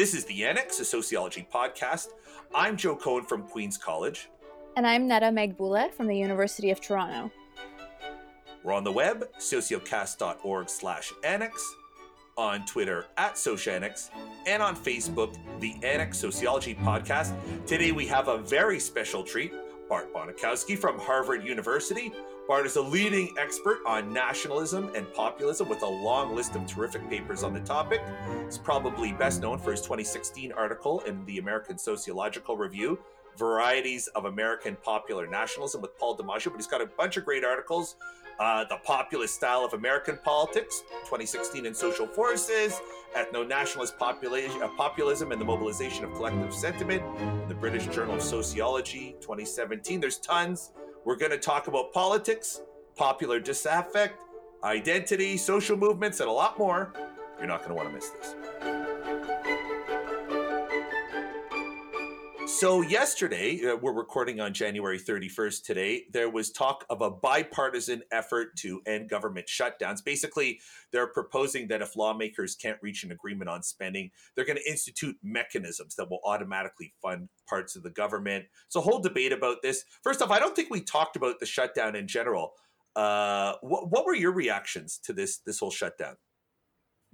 This is the Annex, a sociology podcast. I'm Joe Cohen from Queen's College. And I'm Neda Magbouleh from the University of Toronto. We're on the web, sociocast.org slash annex, on Twitter at SociAnnex, and on Facebook, the Annex Sociology Podcast. Today we have a very special treat. Bart Bonikowski from Harvard University. Bart is a leading expert on nationalism and populism with a long list of terrific papers on the topic. He's probably best known for his 2016 article in the American Sociological Review varieties of American popular nationalism with Paul DiMaggio, but he's got a bunch of great articles. Uh, the populist style of American politics, 2016 in social forces, ethno nationalist uh, populism and the mobilization of collective sentiment, the British Journal of Sociology, 2017. There's tons. We're going to talk about politics, popular disaffect, identity, social movements, and a lot more. You're not going to want to miss this. So, yesterday, uh, we're recording on January 31st today, there was talk of a bipartisan effort to end government shutdowns. Basically, they're proposing that if lawmakers can't reach an agreement on spending, they're going to institute mechanisms that will automatically fund parts of the government. So, whole debate about this. First off, I don't think we talked about the shutdown in general. Uh, what, what were your reactions to this this whole shutdown?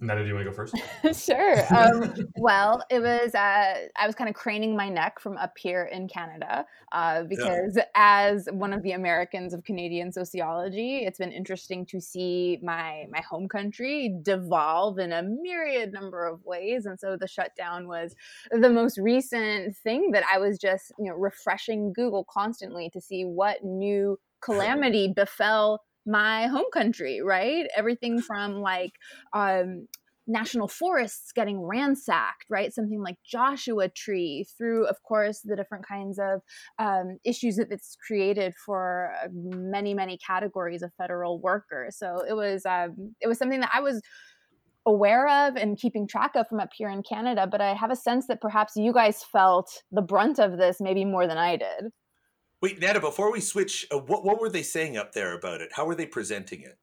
Neda, do you want to go first? sure. Um, well, it was uh, I was kind of craning my neck from up here in Canada uh, because, yeah. as one of the Americans of Canadian sociology, it's been interesting to see my my home country devolve in a myriad number of ways, and so the shutdown was the most recent thing that I was just you know refreshing Google constantly to see what new calamity befell my home country, right? Everything from like um, national forests getting ransacked, right? Something like Joshua Tree, through, of course, the different kinds of um, issues that it's created for uh, many, many categories of federal workers. So it was um, it was something that I was aware of and keeping track of from up here in Canada. But I have a sense that perhaps you guys felt the brunt of this maybe more than I did. Wait, Neda, before we switch, uh, what, what were they saying up there about it? How were they presenting it?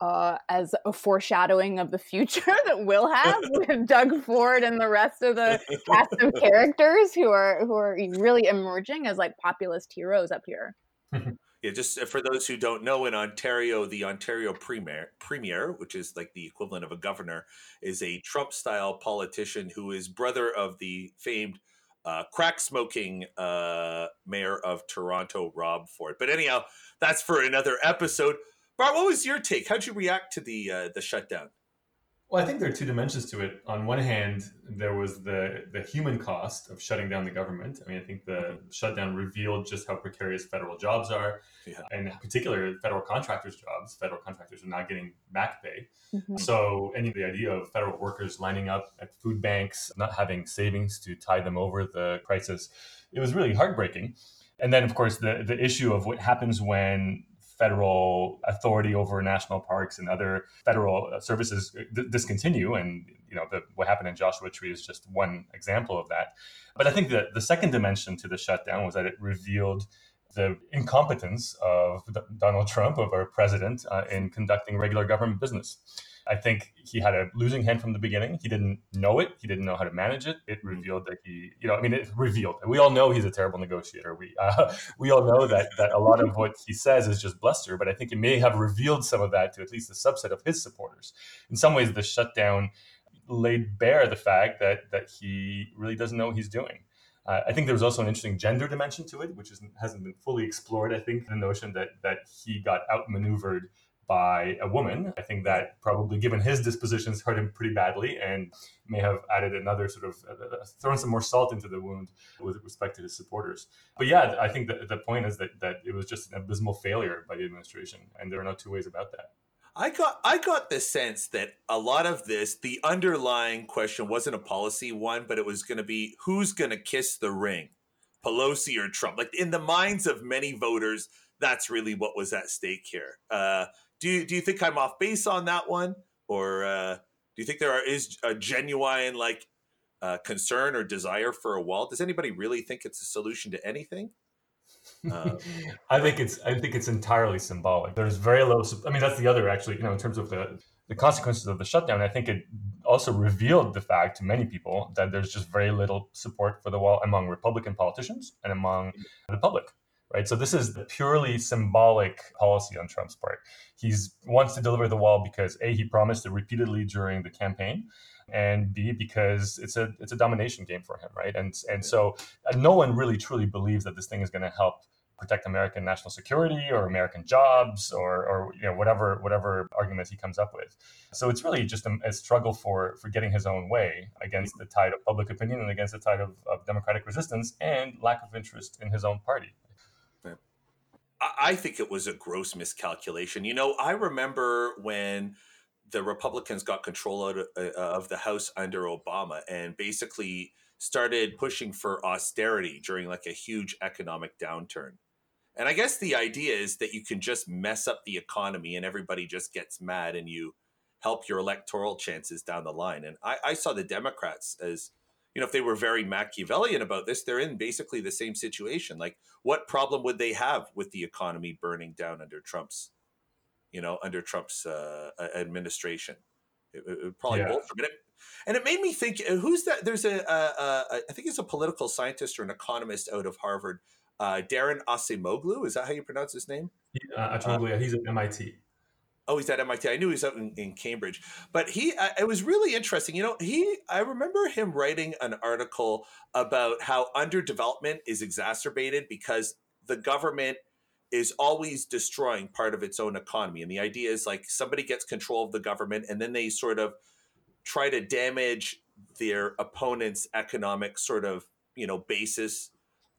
Uh, as a foreshadowing of the future that we'll have with Doug Ford and the rest of the cast of characters who are who are really emerging as like populist heroes up here. yeah, just uh, for those who don't know, in Ontario, the Ontario premier, premier, which is like the equivalent of a governor, is a Trump-style politician who is brother of the famed uh, crack smoking uh, mayor of Toronto, Rob Ford. But anyhow, that's for another episode. Bart, what was your take? How'd you react to the uh, the shutdown? Well, I think there are two dimensions to it. On one hand, there was the the human cost of shutting down the government. I mean, I think the mm-hmm. shutdown revealed just how precarious federal jobs are, yeah. and in particular, federal contractors' jobs. Federal contractors are not getting back pay. Mm-hmm. So, any of the idea of federal workers lining up at food banks, not having savings to tide them over the crisis, it was really heartbreaking. And then, of course, the the issue of what happens when federal authority over national parks and other federal uh, services discontinue. And you know, the, what happened in Joshua Tree is just one example of that. But I think that the second dimension to the shutdown was that it revealed the incompetence of Donald Trump, of our president, uh, in conducting regular government business. I think he had a losing hand from the beginning. He didn't know it. He didn't know how to manage it. It revealed that he, you know, I mean, it revealed. We all know he's a terrible negotiator. We uh, we all know that that a lot of what he says is just bluster. But I think it may have revealed some of that to at least a subset of his supporters. In some ways, the shutdown laid bare the fact that that he really doesn't know what he's doing. Uh, I think there was also an interesting gender dimension to it, which hasn't been fully explored. I think the notion that that he got outmaneuvered by a woman. I think that probably, given his dispositions, hurt him pretty badly and may have added another sort of uh, uh, thrown some more salt into the wound with respect to his supporters. But yeah, I think that the point is that that it was just an abysmal failure by the administration, and there are no two ways about that. I got I got the sense that a lot of this, the underlying question wasn't a policy one, but it was going to be who's going to kiss the ring, Pelosi or Trump. Like in the minds of many voters, that's really what was at stake here. Uh, do you, do you think I'm off base on that one, or uh, do you think there are, is a genuine like uh, concern or desire for a wall? Does anybody really think it's a solution to anything? Um, I think it's I think it's entirely symbolic. There's very low. I mean, that's the other actually. You know, in terms of the the consequences of the shutdown, I think it also revealed the fact to many people that there's just very little support for the wall among Republican politicians and among the public. Right. So this is the purely symbolic policy on Trump's part. He's wants to deliver the wall because A, he promised it repeatedly during the campaign, and B because it's a it's a domination game for him, right? And and so uh, no one really truly believes that this thing is going to help protect American national security or American jobs or, or you know whatever whatever arguments he comes up with. So it's really just a, a, struggle for for getting his own way against the tide of public opinion and against the tide of, of democratic resistance and lack of interest in his own party. I think it was a gross miscalculation. You know, I remember when the Republicans got control of, uh, of the House under Obama and basically started pushing for austerity during like a huge economic downturn. And I guess the idea is that you can just mess up the economy and everybody just gets mad and you help your electoral chances down the line. And I, I saw the Democrats as, you know, if they were very Machiavellian about this, they're in basically the same situation. Like, what problem would they have with the economy burning down under Trump's, you know, under Trump's uh, administration? It, it probably yeah. won't. It, and it made me think, uh, who's that? There's a, a, a, I think it's a political scientist or an economist out of Harvard uh, Daron Acemoglu. Is that how you pronounce his name? Uh, Acemoglu. he's at MIT. Oh, he's at MIT. I knew he was out in, in Cambridge, but he. Uh, it was really interesting. You know, he. I remember him writing an article about how underdevelopment is exacerbated because the government is always destroying part of its own economy, and the idea is like somebody gets control of the government, and then they sort of try to damage their opponent's economic sort of you know basis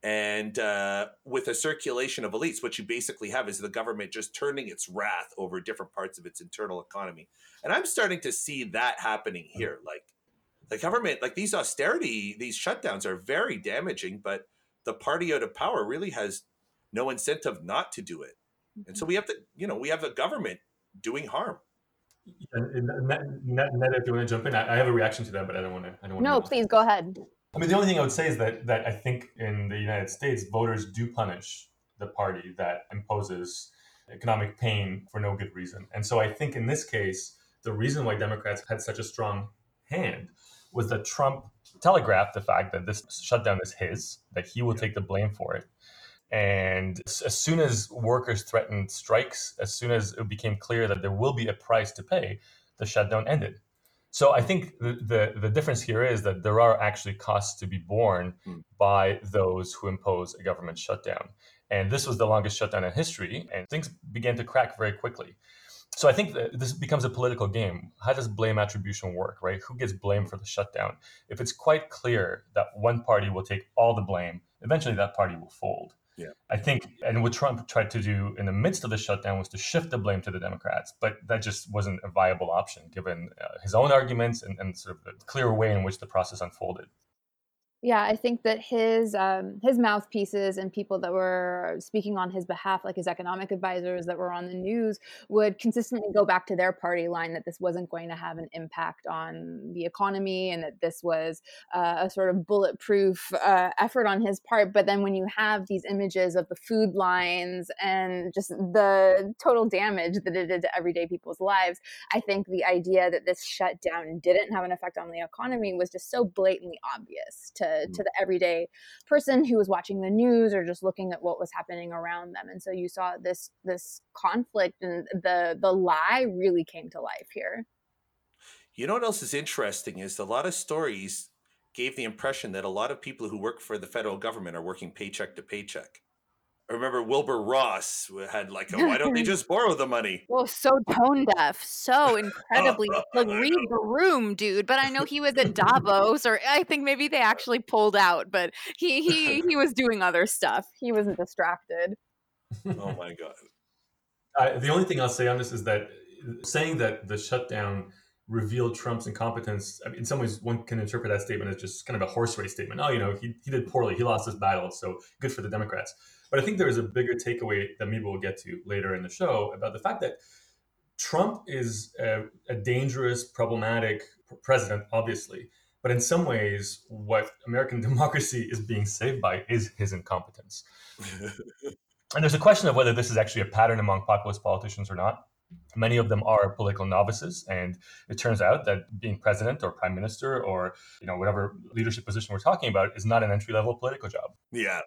and uh, with a circulation of elites, what you basically have is the government just turning its wrath over different parts of its internal economy. And I'm starting to see that happening here. Like the government, like these austerity, these shutdowns are very damaging, but the party out of power really has no incentive not to do it. And so we have to, you know, we have the government doing harm. And, and Ned, if you want to jump in, I, have a reaction to that, but I don't want to. I don't want no, to please go ahead. I mean, the only thing I would say is that that I think in the United States, voters do punish the party that imposes economic pain for no good reason. And so I think in this case, the reason why Democrats had such a strong hand was that Trump telegraphed the fact that this shutdown is his, that he will take the blame for it. And as soon as workers threatened strikes, as soon as it became clear that there will be a price to pay, the shutdown ended. So I think the, the, the, difference here is that there are actually costs to be borne mm. by those who impose a government shutdown. And this was the longest shutdown in history, and things began to crack very quickly. So I think that this becomes a political game. How does blame attribution work, right? Who gets blamed for the shutdown? If it's quite clear that one party will take all the blame, eventually that party will fold. Yeah. I think, and what Trump tried to do in the midst of the shutdown was to shift the blame to the Democrats, but that just wasn't a viable option given uh, his own arguments and, and sort of the clear way in which the process unfolded. Yeah, I think that his um, his mouthpieces and people that were speaking on his behalf, like his economic advisors that were on the news, would consistently go back to their party line that this wasn't going to have an impact on the economy and that this was uh, a sort of bulletproof uh, effort on his part. But then when you have these images of the food lines and just the total damage that it did to everyday people's lives, I think the idea that this shutdown didn't have an effect on the economy was just so blatantly obvious to to the everyday person who was watching the news or just looking at what was happening around them. And so you saw this this conflict and the the lie really came to life here. You know what else is interesting is a lot of stories gave the impression that a lot of people who work for the federal government are working paycheck to paycheck I remember Wilbur Ross had like, a, why don't they just borrow the money? Well, so tone deaf, so incredibly like read the room, dude. But I know he was at Davos, or I think maybe they actually pulled out, but he he he was doing other stuff. He wasn't distracted. oh my god. Uh, the only thing I'll say on this is that saying that the shutdown revealed Trump's incompetence. I mean, in some ways, one can interpret that statement as just kind of a horse race statement. Oh, you know, he, he did poorly. He lost this battle. So good for the Democrats. But I think there is a bigger takeaway that maybe we'll get to later in the show about the fact that Trump is a, a dangerous, problematic president, obviously. But in some ways, what American democracy is being saved by is his incompetence. and there's a question of whether this is actually a pattern among populist politicians or not. Many of them are political novices, and it turns out that being president or prime minister or you know whatever leadership position we're talking about is not an entry level political job. Yeah,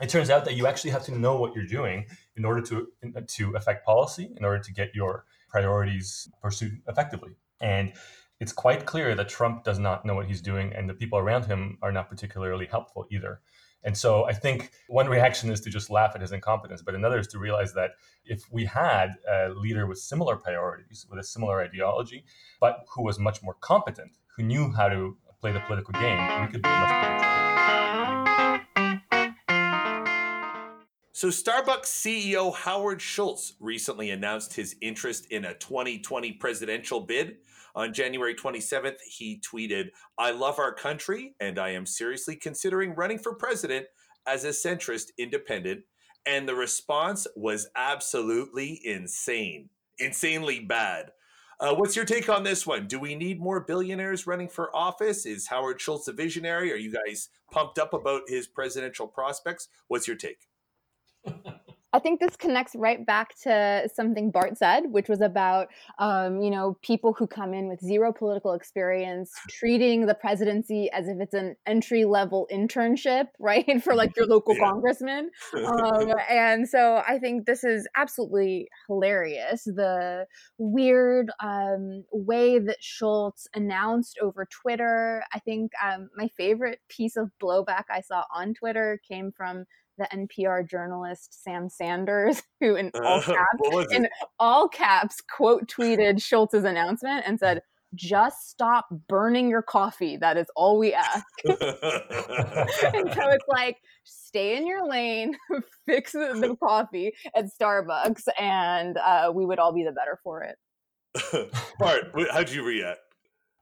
it turns out that you actually have to know what you're doing in order to to affect policy, in order to get your priorities pursued effectively. And it's quite clear that Trump does not know what he's doing, and the people around him are not particularly helpful either. And so I think one reaction is to just laugh at his incompetence, but another is to realize that if we had a leader with similar priorities, with a similar ideology, but who was much more competent, who knew how to play the political game, we could be much better. So, Starbucks CEO Howard Schultz recently announced his interest in a 2020 presidential bid. On January 27th, he tweeted, I love our country and I am seriously considering running for president as a centrist independent. And the response was absolutely insane, insanely bad. Uh, what's your take on this one? Do we need more billionaires running for office? Is Howard Schultz a visionary? Are you guys pumped up about his presidential prospects? What's your take? I think this connects right back to something Bart said, which was about, um, you know, people who come in with zero political experience, treating the presidency as if it's an entry level internship, right, for like your local yeah. congressman. Um, and so I think this is absolutely hilarious. The weird um, way that Schultz announced over Twitter. I think um, my favorite piece of blowback I saw on Twitter came from the NPR journalist Sam Sanders, who in all caps, in all caps, quote tweeted Schultz's announcement and said, "Just stop burning your coffee. That is all we ask." and so it's like, stay in your lane, fix the, the, coffee at Starbucks, and uh, we would all be the better for it. Bart, how'd you react?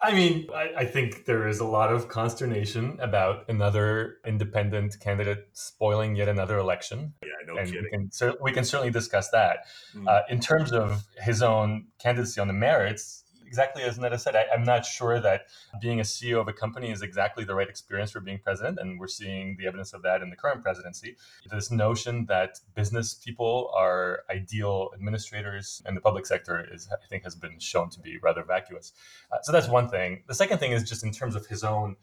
I mean, I, I, think there is a lot of consternation about another independent candidate spoiling yet another election. Yeah, no and kidding. We can, we can certainly discuss that. Mm. Uh, in terms of his own candidacy on the merits, exactly as Neda said, I, am not sure that being a CEO of a company is exactly the right experience for being president. And we're seeing the evidence of that in the current presidency. This notion that business people are ideal administrators in the public sector is, I think, has been shown to be rather vacuous. Uh, so that's one thing. The second thing is just in terms of his own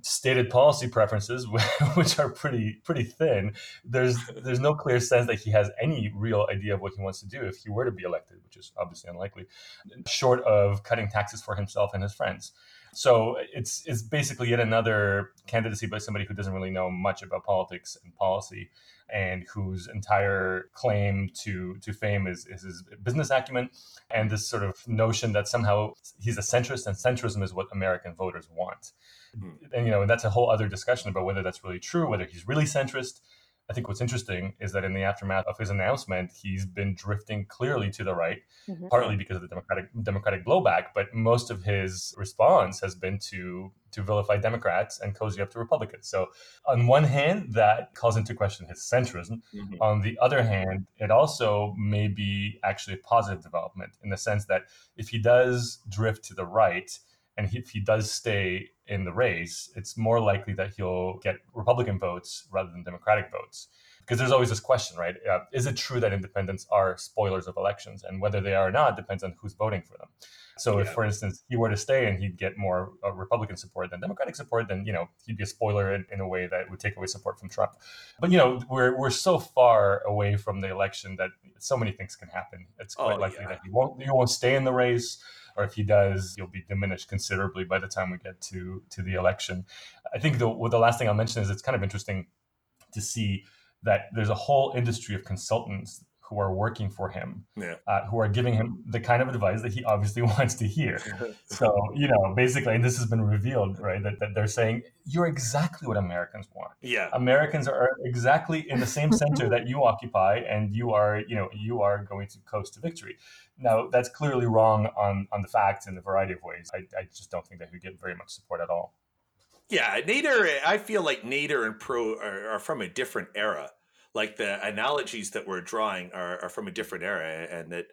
stated policy preferences, which are pretty pretty thin. There's there's no clear sense that he has any real idea of what he wants to do if he were to be elected, which is obviously unlikely, short of cutting taxes for himself and his friends. So it's it's basically yet another candidacy by somebody who doesn't really know much about politics and policy, and whose entire claim to to fame is, is his business acumen and this sort of notion that somehow he's a centrist and centrism is what American voters want. Mm-hmm. And you know, and that's a whole other discussion about whether that's really true, whether he's really centrist. I think what's interesting is that in the aftermath of his announcement, he's been drifting clearly to the right, mm-hmm. partly because of the democratic democratic blowback, but most of his response has been to to vilify Democrats and cozy up to Republicans. So, on one hand, that calls into question his centrism. Mm-hmm. On the other hand, it also may be actually a positive development in the sense that if he does drift to the right, and if he does stay in the race, it's more likely that he'll get Republican votes rather than Democratic votes. Because there's always this question, right? Uh, is it true that independents are spoilers of elections? And whether they are or not depends on who's voting for them. So yeah. if, for instance, he were to stay and he'd get more uh, Republican support than Democratic support, then you know he'd be a spoiler in, in, a way that would take away support from Trump. But you know we're we're so far away from the election that so many things can happen. It's quite oh, likely yeah. that he won't he won't stay in the race or if he does, he'll be diminished considerably by the time we get to to the election. I think the the last thing I'll mention is it's kind of interesting to see that there's a whole industry of consultants who are working for him, yeah. uh, who are giving him the kind of advice that he obviously wants to hear. so, you know, basically, and this has been revealed, right, that, that they're saying, you're exactly what Americans want. Yeah. Americans are exactly in the same center that you occupy, and you are, you know, you are going to coast to victory. Now, that's clearly wrong on, on the facts in a variety of ways. I, I just don't think that would get very much support at all. Yeah, Nader, I feel like Nader and Perot are, are from a different era like the analogies that we're drawing are, are from a different era and that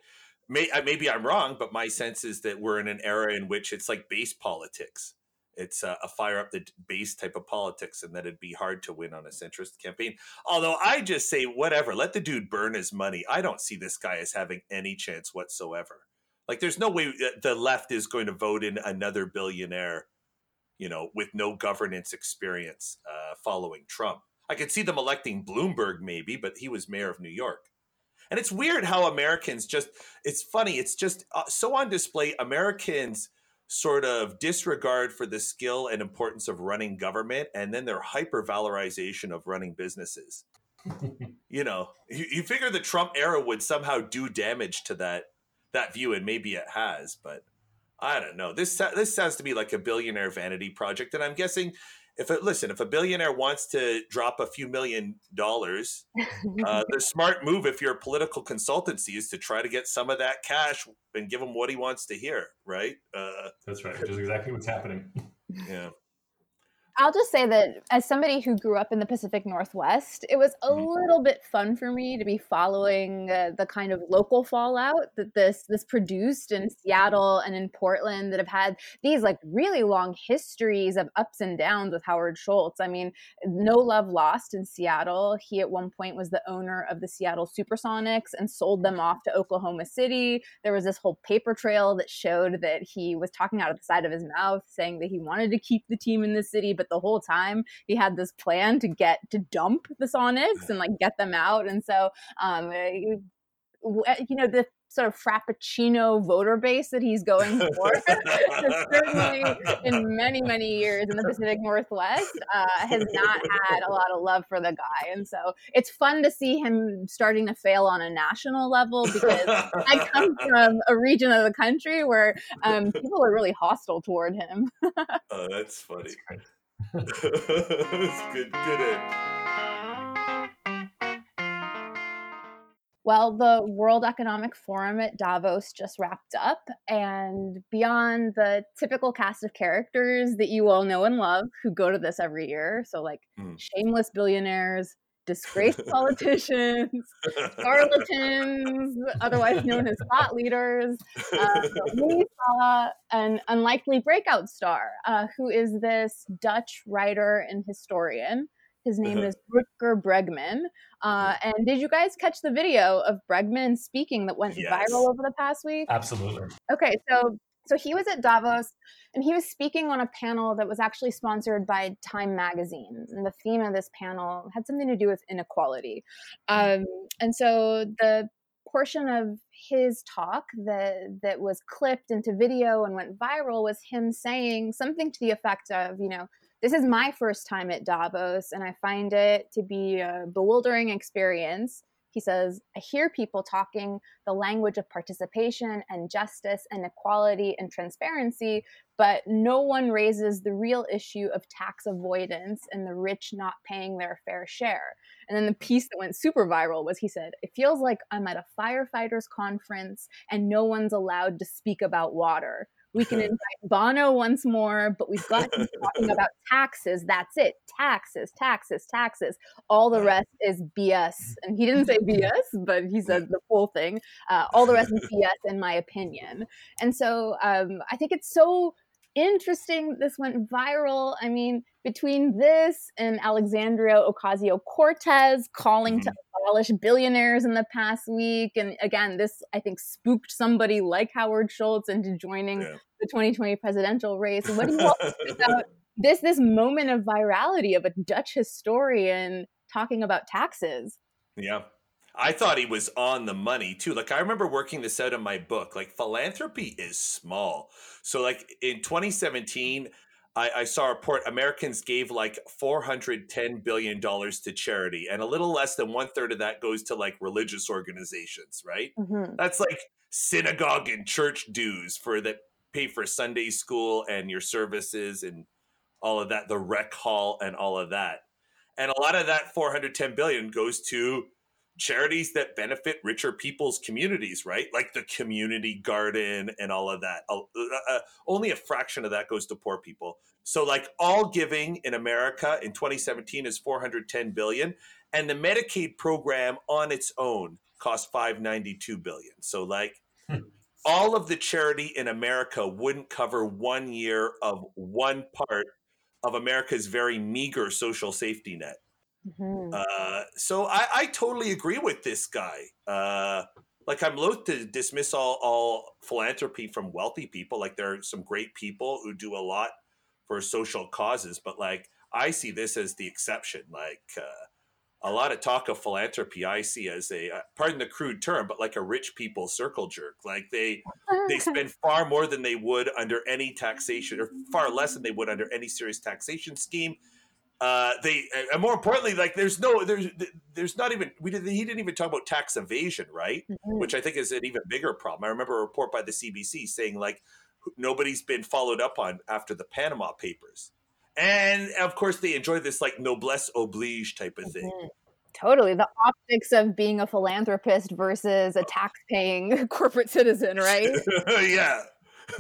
may, maybe i'm wrong but my sense is that we're in an era in which it's like base politics it's a, a, fire up the base type of politics and that it'd be hard to win on a centrist campaign. Although I just say, whatever, let the dude burn his money. I don't see this guy as having any chance whatsoever. Like, there's no way the left is going to vote in another billionaire, you know, with no governance experience uh, following Trump. I could see them electing Bloomberg maybe, but he was mayor of New York. And it's weird how Americans just, it's funny, it's just uh, so on display. Americans sort of disregard for the skill and importance of running government and then their hyper valorization of running businesses. you know, you, you figure the Trump era would somehow do damage to that that view, and maybe it has, but I don't know. This this sounds to me like a billionaire vanity project, and I'm guessing if it listen, if a billionaire wants to drop a few million dollars, uh, the smart move if you're a political consultancy is to try to get some of that cash and give him what he wants to hear, right? Uh, That's right, which is exactly what's happening. Yeah. I'll just say that as somebody who grew up in the Pacific Northwest, it was a mm-hmm. little bit fun for me to be following uh, the kind of local fallout that this this produced in Seattle and in Portland that have had these like really long histories of ups and downs with Howard Schultz. I mean, no love lost in Seattle. He at one point was the owner of the Seattle Supersonics and sold them off to Oklahoma City. There was this whole paper trail that showed that he was talking out of the side of his mouth saying that he wanted to keep the team in the city, but the whole time he had this plan to get to dump the Sonics and like get them out. And so, um, eh, you know, the sort of frappuccino voter base that he's going for certainly in many many years in the pacific northwest uh, has not had a lot of love for the guy and so it's fun to see him starting to fail on a national level because i come from a region of the country where um, people are really hostile toward him. Oh that's funny. It's good, good end. Well, the World Economic Forum at Davos just wrapped up, and beyond the typical cast of characters that you all know and love who go to this every year, so like mm. shameless billionaires, disgraced politicians, charlatans, otherwise known as thought leaders. Uh, we saw an unlikely breakout star, uh, who is this Dutch writer and historian. His name uh-huh. is Rutger Bregman. Uh, and did you guys catch the video of Bregman speaking that went yes. viral over the past week? Absolutely. Okay, so so he was at Davos and he was speaking on a panel that was actually sponsored by Time Magazine. And the theme of this panel had something to do with inequality. Um, and so the portion of his talk that that was clipped into video and went viral was him saying something to the effect of, you know, this is my first time at Davos, and I find it to be a bewildering experience. He says, I hear people talking the language of participation and justice and equality and transparency, but no one raises the real issue of tax avoidance and the rich not paying their fair share. And then the piece that went super viral was he said, It feels like I'm at a firefighters conference and no one's allowed to speak about water. We can invite Bono once more, but we've got to be talking about taxes. That's it. Taxes, taxes, taxes. All the rest is BS. And he didn't say BS, but he said the full thing. Uh, all the rest is BS, in my opinion. And so um, I think it's so interesting this went viral. I mean, between this and Alexandria Ocasio Cortez calling mm-hmm. to abolish billionaires in the past week. And again, this I think spooked somebody like Howard Schultz into joining yeah. the 2020 presidential race. What do you all think about this this moment of virality of a Dutch historian talking about taxes? Yeah. I thought he was on the money too. Like I remember working this out in my book. Like philanthropy is small. So like in 2017, I, I saw a report Americans gave like 410 billion dollars to charity, and a little less than one third of that goes to like religious organizations. Right? Mm-hmm. That's like synagogue and church dues for that pay for Sunday school and your services and all of that, the rec hall and all of that. And a lot of that 410 billion goes to charities that benefit richer people's communities, right? Like the community garden and all of that. Uh, only a fraction of that goes to poor people. So like all giving in America in 2017 is 410 billion and the Medicaid program on its own cost 592 billion. So like all of the charity in America wouldn't cover one year of one part of America's very meager social safety net. Mm-hmm. Uh, so I, I, totally agree with this guy. Uh, like I'm loath to dismiss all, all philanthropy from wealthy people. Like there are some great people who do a lot for social causes, but like I see this as the exception. Like uh, a lot of talk of philanthropy, I see as a uh, pardon the crude term, but like a rich people circle jerk. Like they they spend far more than they would under any taxation, or far less than they would under any serious taxation scheme uh, they and more importantly, like there's no there's there's not even we did he didn't even talk about tax evasion, right? Mm-hmm. Which I think is an even bigger problem. I remember a report by the CBC saying like nobody's been followed up on after the Panama Papers, and of course they enjoy this like noblesse oblige type of thing. Mm-hmm. Totally. The optics of being a philanthropist versus a tax paying corporate citizen, right? yeah.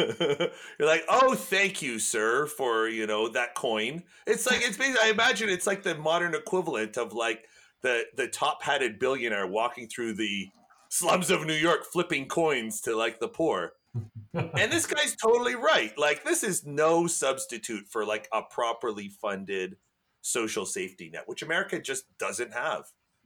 You're like, oh, thank you, sir, for you know that coin. It's like it's basically. I imagine it's like the modern equivalent of like the the top hatted billionaire walking through the slums of New York flipping coins to like the poor. and this guy's totally right. Like this is no substitute for like a properly funded social safety net, which America just doesn't have.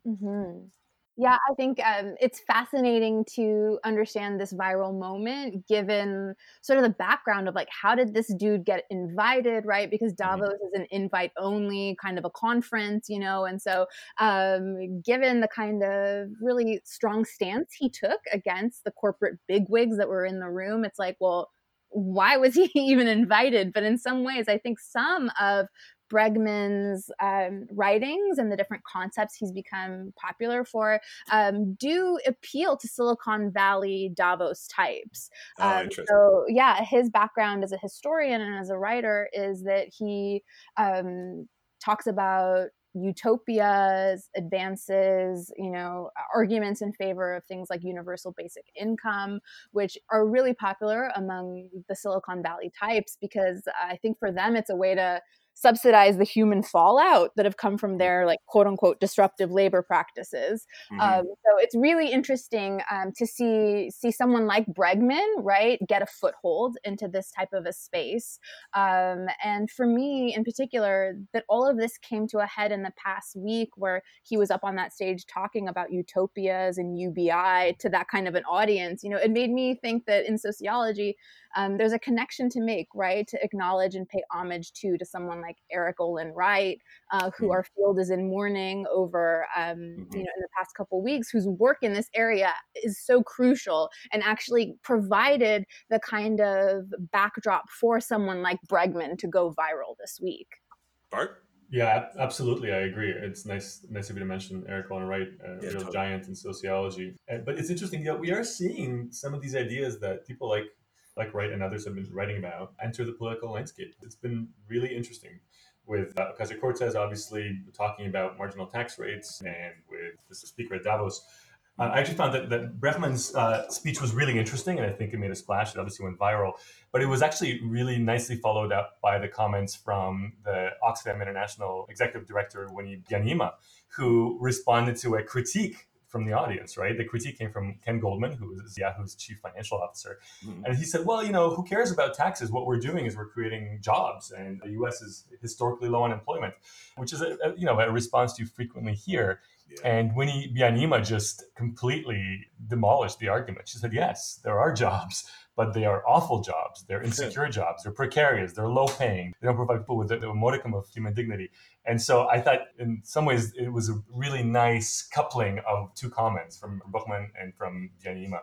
Mm-hmm. Yeah, I think um, it's fascinating to understand this viral moment given sort of the background of like, how did this dude get invited, right? Because mm-hmm. Davos is an invite only kind of a conference, you know? And so, um, given the kind of really strong stance he took against the corporate bigwigs that were in the room, it's like, well, why was he even invited? But in some ways, I think some of Bregman's um, writings and the different concepts he's become popular for um, do appeal to Silicon Valley Davos types. Oh, um, so, yeah, his background as a historian and as a writer is that he um, talks about utopias, advances, you know, arguments in favor of things like universal basic income, which are really popular among the Silicon Valley types because I think for them it's a way to subsidize the human fallout that have come from their like quote unquote disruptive labor practices. Mm-hmm. Um, so it's really interesting um, to see see someone like Bregman, right, get a foothold into this type of a space. Um, and for me, in particular, that all of this came to a head in the past week, where he was up on that stage talking about utopias and UBI to that kind of an audience. You know, it made me think that in sociology um, there's a connection to make, right? To acknowledge and pay homage to to someone like Erik Olin Wright, uh, who mm-hmm. our field is in mourning over, um, mm-hmm. you know, in the past couple weeks, whose work in this area is so crucial and actually provided the kind of backdrop for someone like Bregman to go viral this week. Bart. Yeah, absolutely. I agree. It's nice, nice of you to mention Erik Olin Wright, a yeah, real totally. giant in sociology. But it's interesting. Yeah, we are seeing some of these ideas that people like like Wright and others have been writing about, enter the political landscape. It's been really interesting with uh, Ocasio Cortez obviously talking about marginal tax rates and with the speaker at Davos. Uh, I actually found that, that uh, speech was really interesting, and I think it made a splash. It obviously went viral, but it was actually really nicely followed up by the comments from the Oxfam International Executive Director Winnie Byanyima, who responded to a critique from the audience, right? The critique came from Ken Goldman, who is Yahoo's chief financial officer. Mm-hmm. And he said, well, you know, who cares about taxes? What we're doing is we're creating jobs, and the US is historically low unemployment, which is, a, a you know, a response you frequently hear. Yeah. And Winnie Byanyima just completely demolished the argument. She said, yes, there are jobs but they are awful jobs. They're insecure jobs. They're precarious. They're low paying. They don't provide people with a, modicum of human dignity. And so I thought, in some ways, it was a really nice coupling of two comments from Bregman and from Byanyima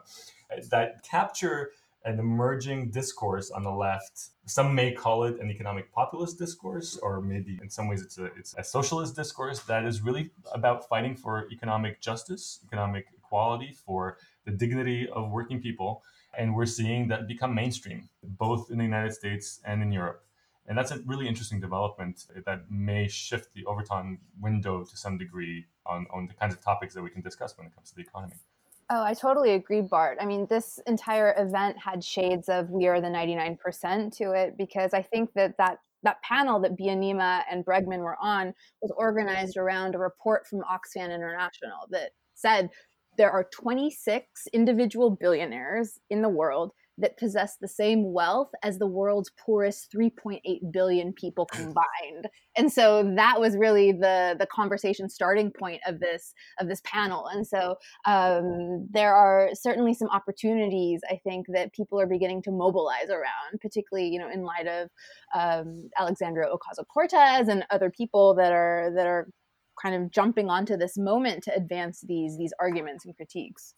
that capture an emerging discourse on the left. Some may call it an economic populist discourse, or maybe in some ways it's a, it's a socialist discourse that is really about fighting for economic justice, economic equality, for the dignity of working people and we're seeing that become mainstream, both in the United States and in Europe. And that's a really interesting development that may shift the Overton window to some degree on, on the kinds of topics that we can discuss when it comes to the economy. Oh, I totally agree, Bart. I mean, this entire event had shades of "We Are the 99%" to it because I think that that that panel that Byanyima and Bregman were on was organized around a report from Oxfam International that said there are 26 individual billionaires in the world that possess the same wealth as the world's poorest 3.8 billion people combined. And so that was really the the conversation starting point of this of this panel. And so um, there are certainly some opportunities I think that people are beginning to mobilize around, particularly you know in light of um, Alexandria Ocasio Cortez and other people that are that are kind of jumping onto this moment to advance these these arguments and critiques.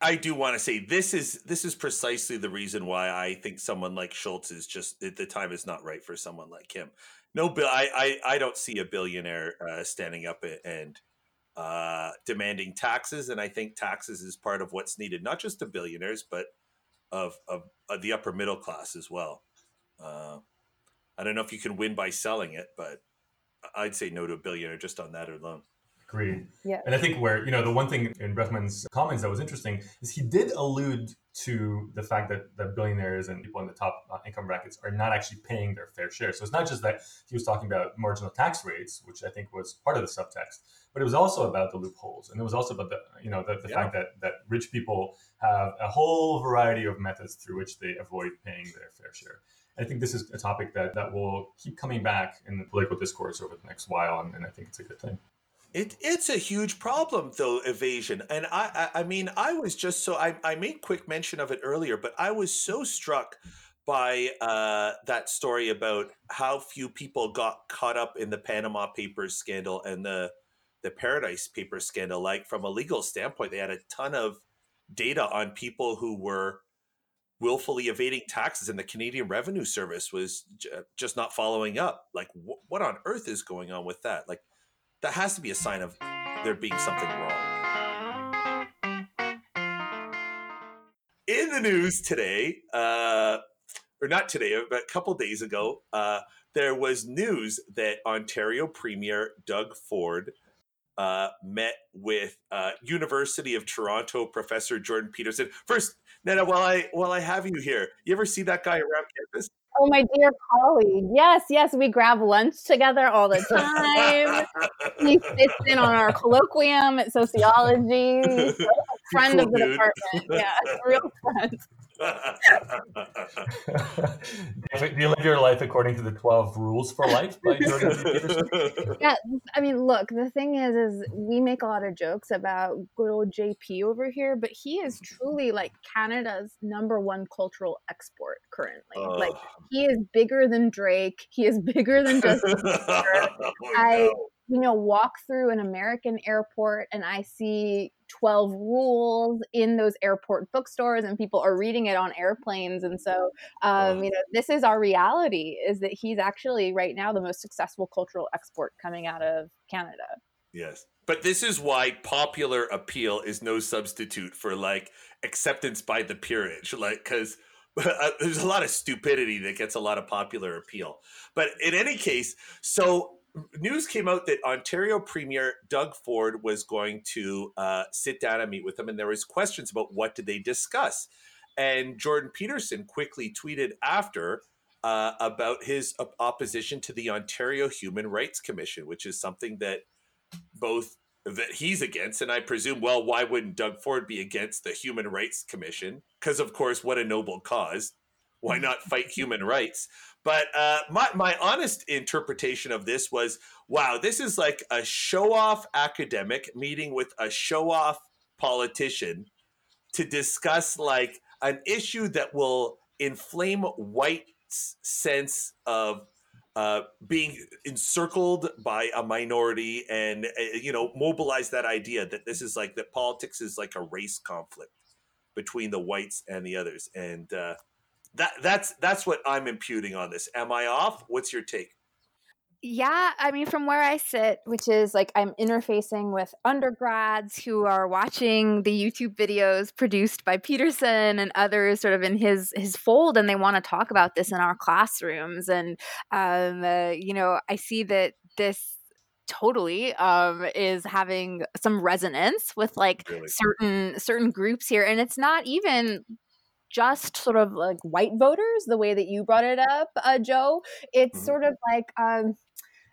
I do want to say this is this is precisely the reason why I think someone like Schultz is just the time is not right for someone like him. No, bill. I, I I don't see a billionaire uh, standing up and uh, demanding taxes, and I think taxes is part of what's needed, not just to billionaires, but of of, of the upper middle class as well. Uh, I don't know if you can win by selling it, but I'd say no to a billionaire just on that alone. Agreed. Yeah. And I think where, you know, the one thing in Bregman's comments that was interesting is he did allude to the fact that, that billionaires and people in the top uh, income brackets are not actually paying their fair share. So it's not just that he was talking about marginal tax rates, which I think was part of the subtext, but it was also about the loopholes. And it was also about the, you know, the, the yeah. fact that, that rich people have a whole variety of methods through which they avoid paying their fair share. I think this is a topic that, that will keep coming back in the political discourse over the next while, and, and I think it's a good thing. It it's a huge problem though evasion, and I I, I mean I was just so I I made quick mention of it earlier, but I was so struck by uh, that story about how few people got caught up in the Panama Papers scandal and the the Paradise Papers scandal. Like from a legal standpoint, they had a ton of data on people who were willfully evading taxes, and the Canadian Revenue Service was j- just not following up. Like, wh- what on earth is going on with that? Like, that has to be a sign of there being something wrong. In the news today, uh, or not today, but a couple days ago, uh, there was news that Ontario Premier Doug Ford uh, met with uh, University of Toronto professor Jordan Peterson. First, Nana, while I while I have you here, you ever see that guy around campus? Oh, my dear colleague. Yes, yes, we grab lunch together all the time. he sits in on our colloquium at sociology. friend cool, of the dude. department. Yeah, real friend. Do you live your life according to the 12 rules for life by Jordan Peterson? Yeah, I mean, look, the thing is, is we make a lot of jokes about good old JP over here, but he is truly like Canada's number one cultural export currently. Uh, like he is bigger than Drake. He is bigger than Justin Bieber. oh, I, you know, walk through an American airport and I see 12 rules in those airport bookstores and people are reading it on airplanes. And so, um, you know, this is our reality is that he's actually right now the most successful cultural export coming out of Canada. Yes. But this is why popular appeal is no substitute for like acceptance by the peerage. Like, because uh, there's a lot of stupidity that gets a lot of popular appeal. But in any case, so news came out that Ontario Premier Doug Ford was going to uh, sit down and meet with them, and there was questions about what did they discuss. And Jordan Peterson quickly tweeted after uh, about his opposition to the Ontario Human Rights Commission, which is something that both that he's against, and I presume, well, why wouldn't Doug Ford be against the Human Rights Commission? Because of course, what a noble cause! Why not fight human rights? But uh, my my honest interpretation of this was, wow, this is like a show off academic meeting with a show off politician to discuss like an issue that will inflame white's sense of uh, being encircled by a minority and uh, you know mobilize that idea that this is like that politics is like a race conflict between the whites and the others. And uh, that that's that's what I'm imputing on this. Am I off? What's your take? Yeah, I mean, from where I sit, which is like I'm interfacing with undergrads who are watching the YouTube videos produced by Peterson and others, sort of in his his fold, and they want to talk about this in our classrooms. And um, uh, you know, I see that this totally um, is having some resonance with like really? certain certain groups here, and it's not even just sort of like white voters, the way that you brought it up, uh, Joe. It's mm-hmm. sort of like um,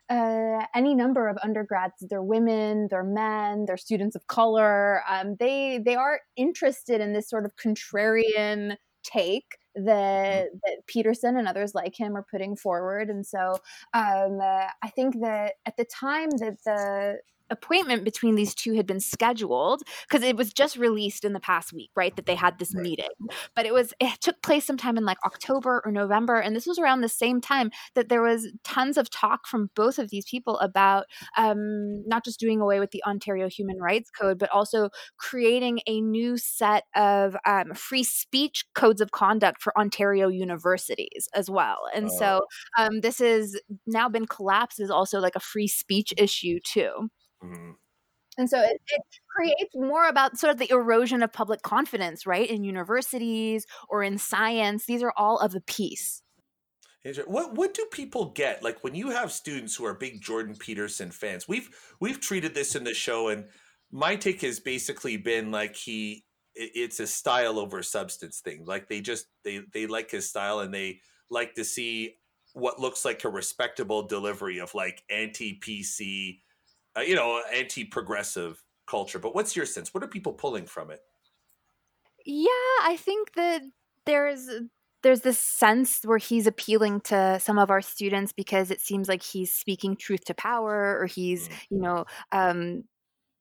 uh, any number of undergrads. They're women, they're men, they're students of color. Um, they they are interested in this sort of contrarian take that mm-hmm. that Peterson and others like him are putting forward. And so um, uh, I think that at the time that the appointment between these two had been scheduled because it was just released in the past week right that they had this meeting. But it was it took place sometime in like october or november and this was around the same time that there was tons of talk from both of these people about um, not just doing away with the ontario human rights code but also creating a new set of um, free speech codes of conduct for ontario universities as well. And so oh. um, this has now been collapsed as also like a free speech issue too Mm-hmm. And so it, it, creates more about sort of the erosion of public confidence, right? In universities or in science, these are all of a piece. What what do people get like when you have students who are big Jordan Peterson fans? We've we've treated this in the show, and my take has basically been like he it's a style over substance thing. Like they just they they like his style and they like to see what looks like a respectable delivery of like anti PC uh, you know, anti-progressive culture. But what's your sense? What are people pulling from it? Yeah, I think that there's there's this sense where he's appealing to some of our students because it seems like he's speaking truth to power or he's, mm. you know, um,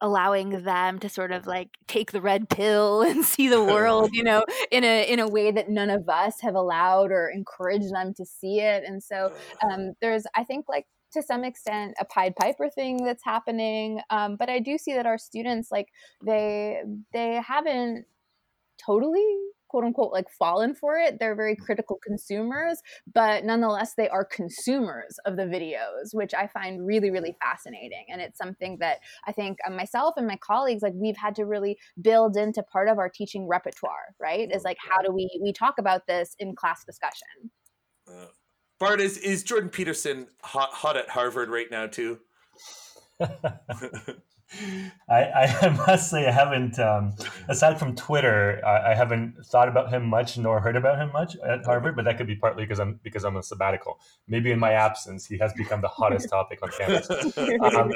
allowing them to sort of like take the red pill and see the world you know in a in a way that none of us have allowed or encouraged them to see it and so um, there's i think like to some extent a Pied Piper thing that's happening. Um, but I do see that our students like they they haven't totally quote unquote like fallen for it. They're very critical consumers, but nonetheless they are consumers of the videos, which I find really really fascinating. And it's something that I think uh, myself and my colleagues like we've had to really build into part of our teaching repertoire. Right? Is like how do we we talk about this in class discussion. Uh, Bart, is, is Jordan Peterson hot, hot at Harvard right now, too? I, I must say I haven't, um, aside from Twitter, I, I, haven't thought about him much nor heard about him much at Harvard. But that could be partly because I'm because I'm a sabbatical. Maybe in my absence, he has become the hottest topic on campus. Um,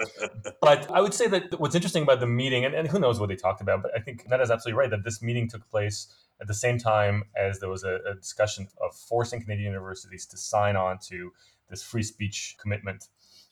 but I would say that what's interesting about the meeting, and, and who knows what they talked about, but I think that is absolutely right that this meeting took place at the same time as there was a, a discussion of forcing Canadian universities to sign on to this free speech commitment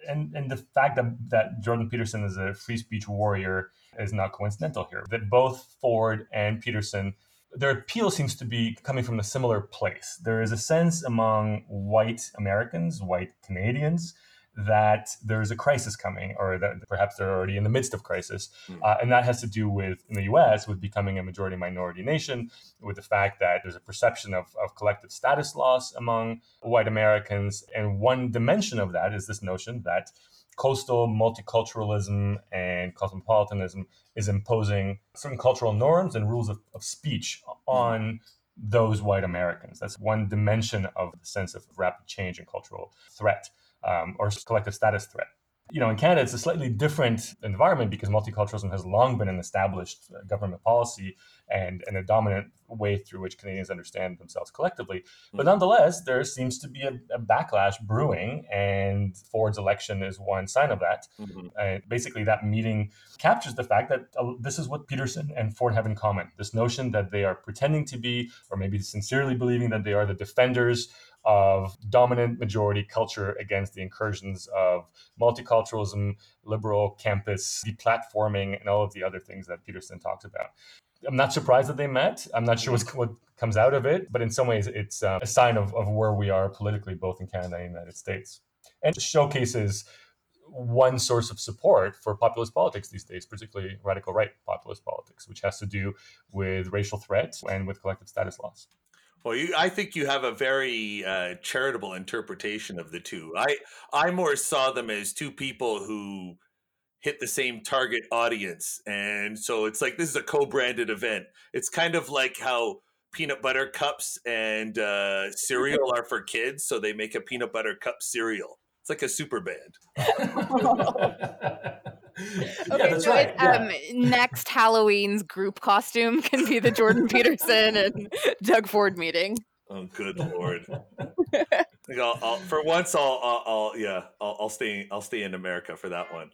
and and the fact that that Jordan Peterson is a free speech warrior is not coincidental here. That both Ford and Peterson their appeal seems to be coming from a similar place. There is a sense among white Americans, white Canadians, that there's a crisis coming, or that perhaps they're already in the midst of crisis, mm. uh, and that has to do with in the U.S. with becoming a majority minority nation, with the fact that there's a perception of, of collective status loss among white Americans, and one dimension of that is this notion that coastal multiculturalism and cosmopolitanism is imposing certain cultural norms and rules of, of speech on those white Americans. That's one dimension of the sense of rapid change and cultural threat um, or collective status threat. You know, in Canada, it's a slightly different environment because multiculturalism has long been an established uh, government policy and, and a dominant way through which Canadians understand themselves collectively. But hmm. nonetheless, there seems to be a, a backlash brewing, and Ford's election is one sign of that. Mm-hmm. Uh, basically, that meeting captures the fact that uh, this is what Peterson and Ford have in common this notion that they are pretending to be, or maybe sincerely believing that they are the defenders of dominant majority culture against the incursions of multiculturalism, liberal campus deplatforming, and all of the other things that Peterson talks about. I'm not surprised that they met. I'm not sure what comes out of it, but in some ways, it's uh, a sign of, of where we are politically, both in Canada and the United States. And showcases one source of support for populist politics these days, particularly radical right populist politics, which has to do with racial threats and with collective status loss. Well, you, I think you have a very uh, charitable interpretation of the two. I I more saw them as two people who hit the same target audience, and so it's like this is a co-branded event. It's kind of like how peanut butter cups and uh, cereal are for kids, so they make a peanut butter cup cereal. It's like a super band. okay, yeah, so right. um, next Halloween's group costume can be the Jordan Peterson and Doug Ford meeting. Oh, good lord! I'll, I'll, for once, I'll, I'll, I'll yeah, I'll, I'll, stay, I'll stay in America for that one.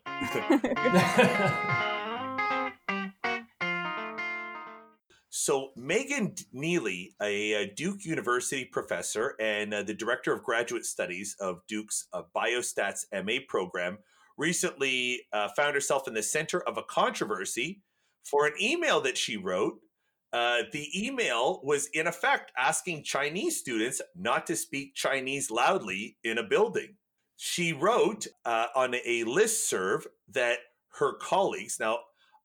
so Megan Neely, a, a, Duke University professor and uh, the director of graduate studies of Duke's uh, Biostats MA program, recently uh, found herself in the center of a controversy for an email that she wrote uh, the email was in effect asking Chinese students not to speak Chinese loudly in a building. She wrote uh, on a list serve that her colleagues, now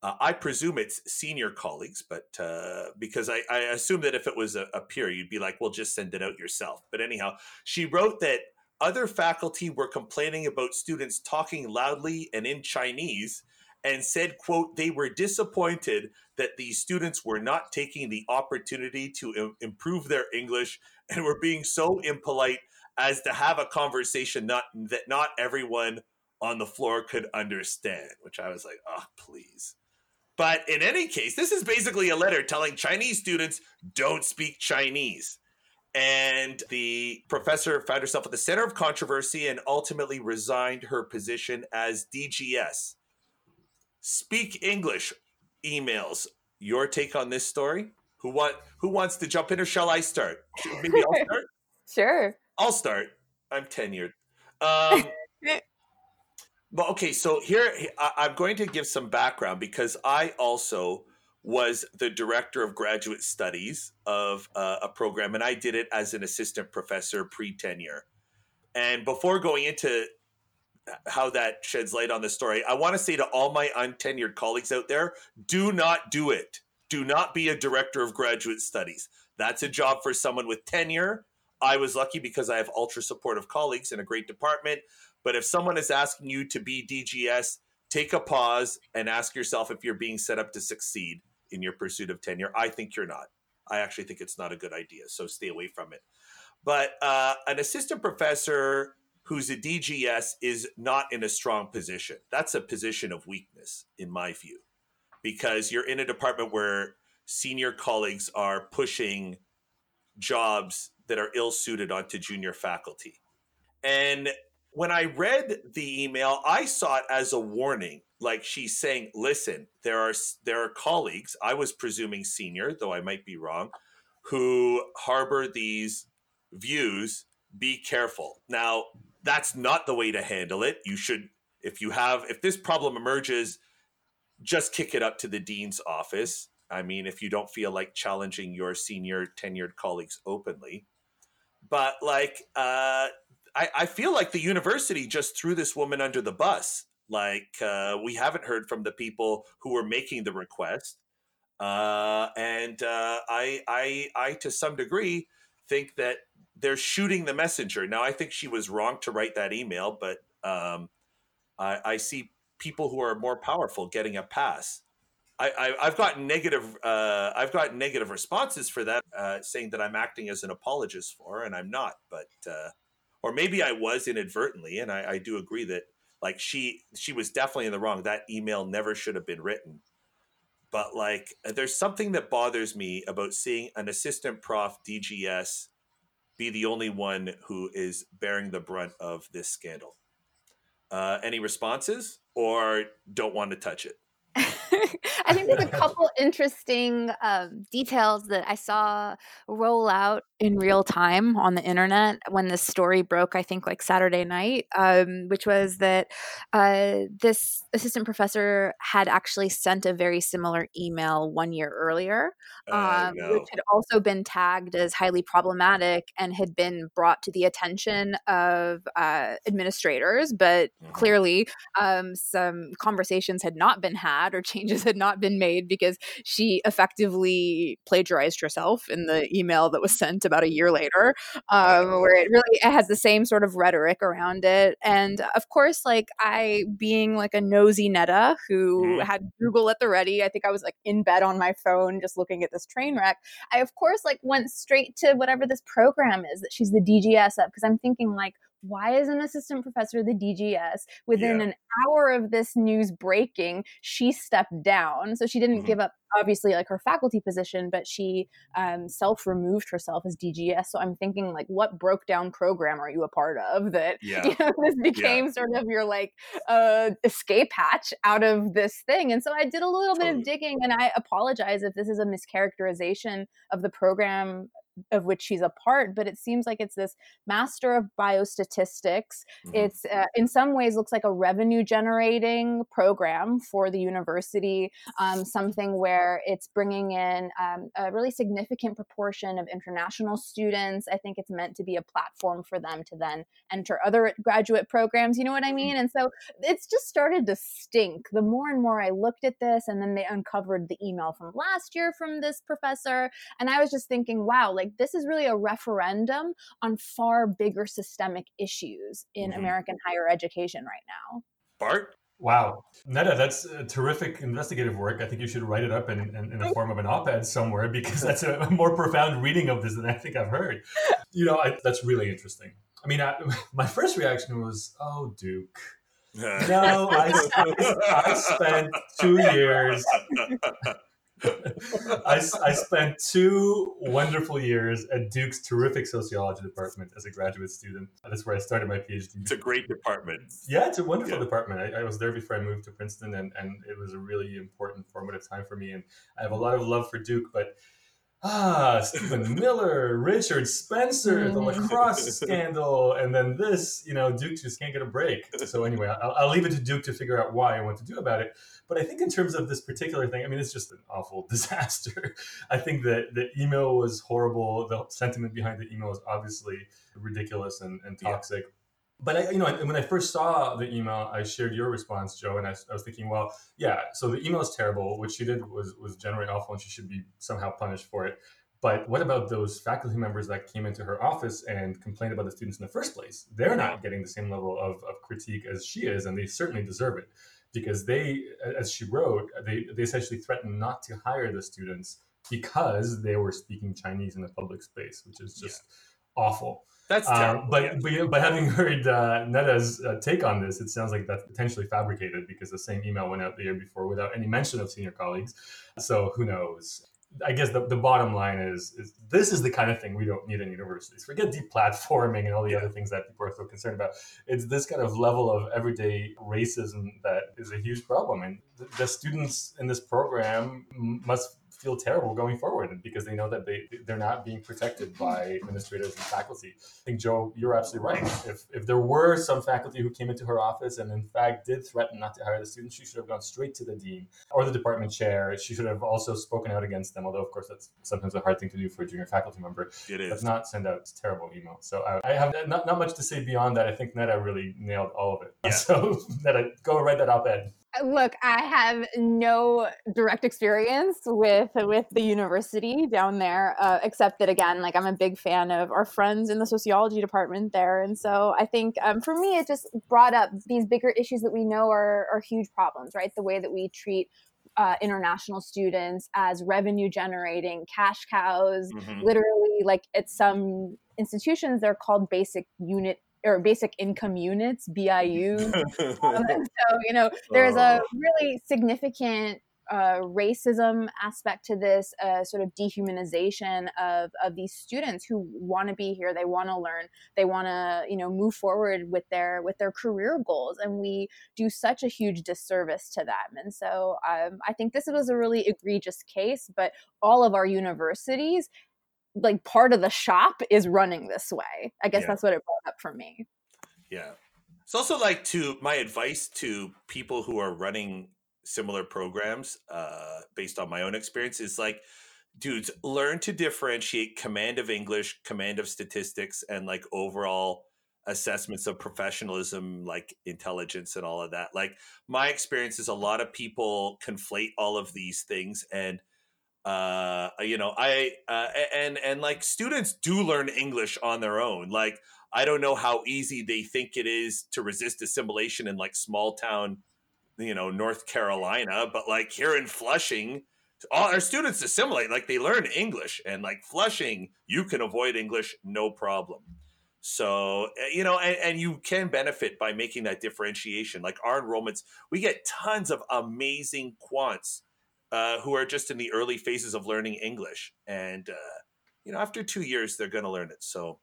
uh, I presume it's senior colleagues, but uh, because I, I, assume that if it was a, a peer, you'd be like, well, just send it out yourself. But anyhow, she wrote that other faculty were complaining about students talking loudly and in Chinese and said, quote, they were disappointed that these students were not taking the opportunity to Im- improve their English and were being so impolite as to have a conversation not that not everyone on the floor could understand, which I was like, oh, please. But in any case, this is basically a letter telling Chinese students don't speak Chinese. And the professor found herself at the center of controversy and ultimately resigned her position as DGS, Speak English emails. Your take on this story? Who want who wants to jump in or shall I start? Maybe I'll start. sure. I'll start. I'm tenured. Um, but okay, so here I, am going to give some background because I also was the director of graduate studies of uh, a program, and I did it as an assistant professor pre tenure. And before going into how that sheds light on the story. I want to say to all my untenured colleagues out there do not do it. Do not be a director of graduate studies. That's a job for someone with tenure. I was lucky because I have ultra supportive colleagues in a great department. But if someone is asking you to be DGS, take a pause and ask yourself if you're being set up to succeed in your pursuit of tenure. I think you're not. I actually think it's not a good idea. So stay away from it. But uh, an assistant professor who's a DGS is not in a strong position. That's a position of weakness, in my view, because you're in a department where senior colleagues are pushing jobs that are ill suited onto junior faculty. And when I read the email, I saw it as a warning. Like she's saying, listen, there are there are colleagues, I was presuming senior, though I might be wrong, who harbor these views. Be careful. Now, that's not the way to handle it. You should, if you have, if this problem emerges, just kick it up to the dean's office. I mean, if you don't feel like challenging your senior tenured colleagues openly. But like, uh, I, I feel like the university just threw this woman under the bus. Like, uh, we haven't heard from the people who were making the request. Uh, and uh, I, I, I, to some degree, think that they're shooting the messenger. Now, I think she was wrong to write that email, but um, I, I, see people who are more powerful getting a pass. I, have got negative. Uh, I've got negative responses for that, uh, saying that I'm acting as an apologist for, and I'm not. But uh, or maybe I was inadvertently, and I, I do agree that like she she was definitely in the wrong. That email never should have been written. But like, there's something that bothers me about seeing an assistant prof DGS be the only one who is bearing the brunt of this scandal. Uh, any responses or don't want to touch it? I think there's a couple interesting um, details that I saw roll out in real time on the internet when this story broke. I think like Saturday night, um, which was that uh, this assistant professor had actually sent a very similar email one year earlier, um, no. which had also been tagged as highly problematic and had been brought to the attention of uh, administrators, but mm-hmm. clearly um, some conversations had not been had or changes had not been made because she effectively plagiarized herself in the email that was sent about a year later, um, where it really it has the same sort of rhetoric around it. And of course, like I being like a nosy netta who mm-hmm. had Google at the ready, I think I was like in bed on my phone just looking at this train wreck. I of course like went straight to whatever this program is that she's the DGS of because I'm thinking like why is an assistant professor the DGS? Within Yeah. an hour of this news breaking, she stepped down. So she didn't Mhm. give up, obviously, like her faculty position, but she um, self removed herself as DGS. So I'm thinking, like, what broke down program are you a part of that Yeah. you know, this became sort of your like uh, escape hatch out of this thing? And so I did a little bit of digging, and I apologize if this is a mischaracterization of the program of which she's a part, but it seems like it's this master of biostatistics. Mhm. It's uh, in some ways looks like a revenue generating program for the university, um, something where it's bringing in um, a really significant proportion of international students. I think it's meant to be a platform for them to then enter other graduate programs. You know what I mean? And so it's just started to stink. The more and more I looked at this, and then they uncovered the email from last year from this professor, and I was just thinking, wow, like this is really a referendum on far bigger systemic issues in Mhm. American higher education right now. Bart? Wow. Neda, that's a terrific investigative work. I think you should write it up in, in, in the form of an op ed somewhere because that's a more profound reading of this than I think I've heard. You know, I, that's really interesting. I mean, I, my first reaction was, oh, Duke. No, I, I, I spent two years. I, I spent two wonderful years at Duke's terrific sociology department as a graduate student. That's where I started my PhD. It's a great department. Yeah, it's a wonderful Yeah. department. I, I was there before I moved to Princeton, and, and it was a really important, formative time for me. And I have a lot of love for Duke, but ah, Stephen Miller, Richard Spencer, the Mhm. lacrosse scandal, and then this, you know, Duke just can't get a break. So anyway, I'll, I'll leave it to Duke to figure out why and what to do about it. But I think in terms of this particular thing, I mean, it's just an awful disaster. I think that the email was horrible. The sentiment behind the email is obviously ridiculous and, and Yeah. But I, you know, when I first saw the email, I shared your response, Joe, and I, I was thinking, well, yeah. So the email is terrible. What she did was was generally awful, and she should be somehow punished for it. But what about those faculty members that came into her office and complained about the students in the first place? They're not getting the same level of, of critique as she is, and they certainly deserve it because they, as she wrote, they, they essentially threatened not to hire the students because they were speaking Chinese in the public space, which is just awful. That's Um, terrible. but, yeah. but but having heard uh, Neda's uh, take on this, it sounds like that's potentially fabricated because the same email went out the year before without any mention of senior colleagues. So who knows? I guess the, the bottom line is, is this is the kind of thing we don't need in universities. Forget deplatforming and all the Yeah. other things that people are so concerned about. It's this kind of level of everyday racism that is a huge problem. And the, the students in this program must feel terrible going forward because they know that they they're not being protected by administrators and faculty. I think Joe, you're absolutely right. If if there were some faculty who came into her office and in fact did threaten not to hire the students, she should have gone straight to the dean or the department chair. She should have also spoken out against them. Although of course that's sometimes a hard thing to do for a junior faculty member. it Let's not send out terrible emails. So I, I have not, not much to say beyond that. I think Neda really nailed all of it. Yeah. So Neda, go write that op-ed. Look, I have no direct experience with with the university down there, uh, except that again, like I'm a big fan of our friends in the sociology department there, and so I think um, for me, it just brought up these bigger issues that we know are are huge problems, right? The way that we treat uh, international students as revenue generating cash cows, Mhm. literally like at some institutions they're called basic unit or basic income units biu um, so you know there's a Oh. really significant uh, racism aspect to this uh, sort of dehumanization of, of these students who want to be here they want to learn they want to you know move forward with their with their career goals and we do such a huge disservice to them and so um, i think this was a really egregious case but all of our universities like part of the shop is running this way i guess Yeah. that's what it brought up for me Yeah. It's also like to my advice to people who are running similar programs, uh, based on my own experience, is like, dudes, learn to differentiate command of English, command of statistics, and like overall assessments of professionalism, like intelligence and all of that. Like my experience is a lot of people conflate all of these things and uh you know i uh, and and like students do learn english on their own like I don't know how easy they think it is to resist assimilation in like small town, you know, North Carolina, but like here in Flushing, all our students assimilate, like they learn English, and like Flushing, you can avoid English no problem. So, eh, you know, and, and you can benefit by making that differentiation. Like our enrollments, we get tons of amazing quants uh, who are just in the early phases of learning English. And, uh, you know, after two years, they're going to learn it. So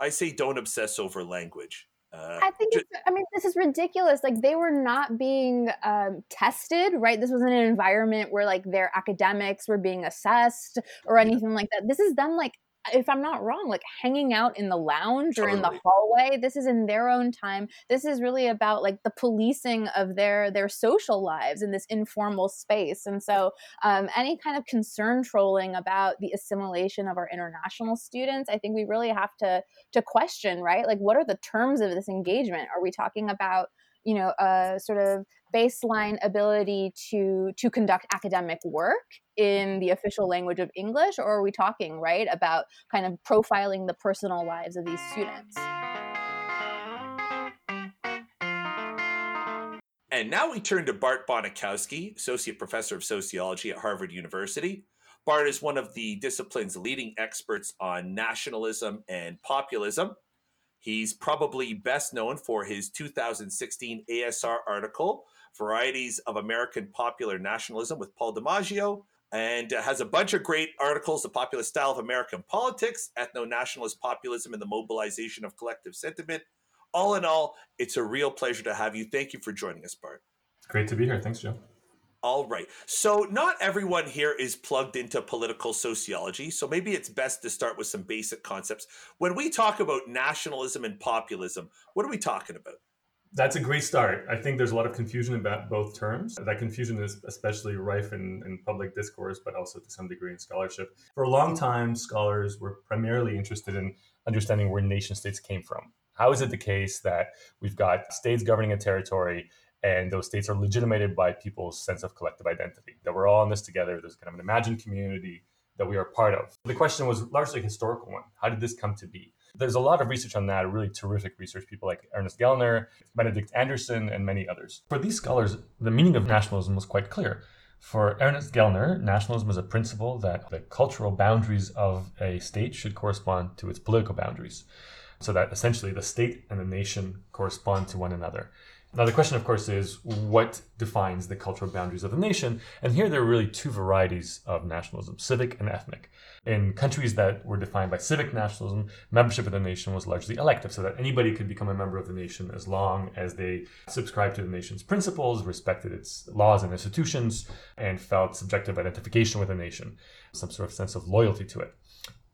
I say don't obsess over language. Uh, I think, just, I mean, this is ridiculous. Like, they were not being um, tested, right? This wasn't an environment where, like, their academics were being assessed or anything like that. This is them, like, if I'm not wrong, like hanging out in the lounge or in the hallway. This is in their own time. This is really about like the policing of their their social lives in this informal space. And so, um, any kind of concern trolling about the assimilation of our international students, I think we really have to to question, right? Like, what are the terms of this engagement? Are we talking about you know a sort of baseline ability to to conduct academic work in the official language of english or are we talking right about kind of profiling the personal lives of these students? And now we turn to bart bonikowski associate professor of sociology at harvard university. Bart is one of the discipline's leading experts on nationalism and populism He's probably best known for his 2016 ASR article, Varieties of American Popular Nationalism with Paul DiMaggio, and has a bunch of great articles The Populist Style of American Politics, Ethno Nationalist Populism, and the Mobilization of Collective Sentiment. All in all, it's a real pleasure to have you. Thank you for joining us, Bart. Great to be here. Thanks, Joe. All right. So, not everyone here is plugged into political sociology. So, maybe it's best to start with some basic concepts. When we talk about nationalism and populism, what are we talking about? That's a great start. I think there's a lot of confusion about both terms. That confusion is especially rife in, in public discourse, but also to some degree in scholarship. For a long time, scholars were primarily interested in understanding where nation states came from. How is it the case that we've got states governing a territory and those states are legitimated by people's sense of collective identity. That we're all in this together there's kind of an imagined community that we are part of. The question was largely a historical one. How did this come to be? There's a lot of research on that really terrific research. People like ernest gellner benedict anderson and many others. For these scholars the meaning of nationalism was quite clear. For Ernest Gellner, nationalism is a principle that the cultural boundaries of a state should correspond to its political boundaries. So that essentially the state and the nation correspond to one another. Now, the question, of course, is what defines the cultural boundaries of a nation? And here there are really two varieties of nationalism civic and ethnic. In countries that were defined by civic nationalism, membership of the nation was largely elective, so that anybody could become a member of the nation as long as they subscribed to the nation's principles, respected its laws and institutions, and felt subjective identification with the nation, some sort of sense of loyalty to it.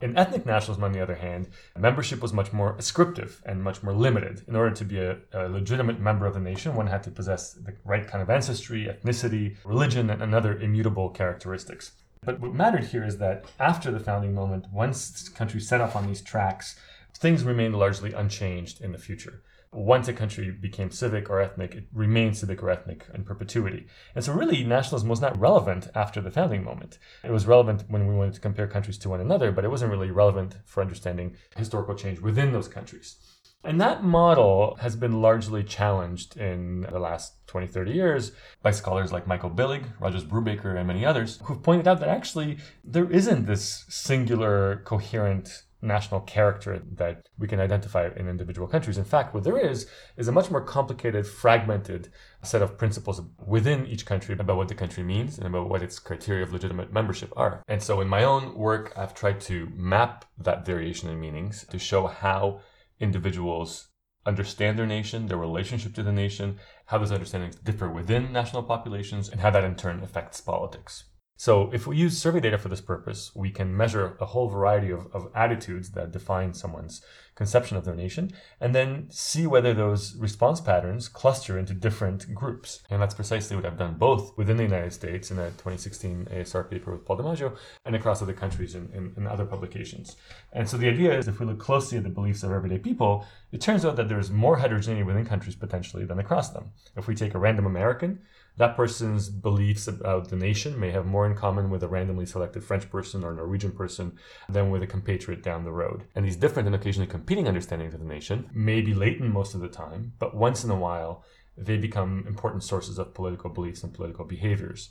In ethnic nationalism, on the other hand, membership was much more ascriptive and much more limited. In order to be a, a, legitimate member of the nation, one had to possess the right kind of ancestry, ethnicity, religion, and other immutable characteristics. But what mattered here is that after the founding moment, once countries set off on these tracks, things remained largely unchanged in the future once a country became civic or ethnic, it remained civic or ethnic in perpetuity. And so, really, nationalism was not relevant after the founding moment. It was relevant when we wanted to compare countries to one another, but it wasn't really relevant for understanding historical change within those countries. And that model has been largely challenged in the last 20, 30 years by scholars like Michael Billig, Rogers Brubaker, and many others who've pointed out that actually there isn't this singular, coherent national character that we can identify in individual countries. In fact, what there is is a much more complicated, fragmented set of principles within each country about what the country means and about what its criteria of legitimate membership are. And so in my own work, I've tried to map that variation in meanings to show how individuals understand their nation, their relationship to the nation, how those understandings differ within national populations, and how that in turn affects politics. So if we use survey data for this purpose, we can measure a whole variety of, of attitudes that define someone's conception of their nation, and then see whether those response patterns cluster into different groups. And that's precisely what I've done both within the United States in a 2016 ASR paper with Paul DiMaggio and across other countries in, in, in other publications. And so the idea is if we look closely at the beliefs of everyday people, it turns out that there's more heterogeneity within countries potentially than across them. If we take a random American, that person's beliefs about the nation may have more in common with a randomly selected French person or Norwegian person than with a compatriot down the road. And these different and occasionally competing understandings of the nation may be latent most of the time, but once in a while, they become important sources of political beliefs and political behaviors.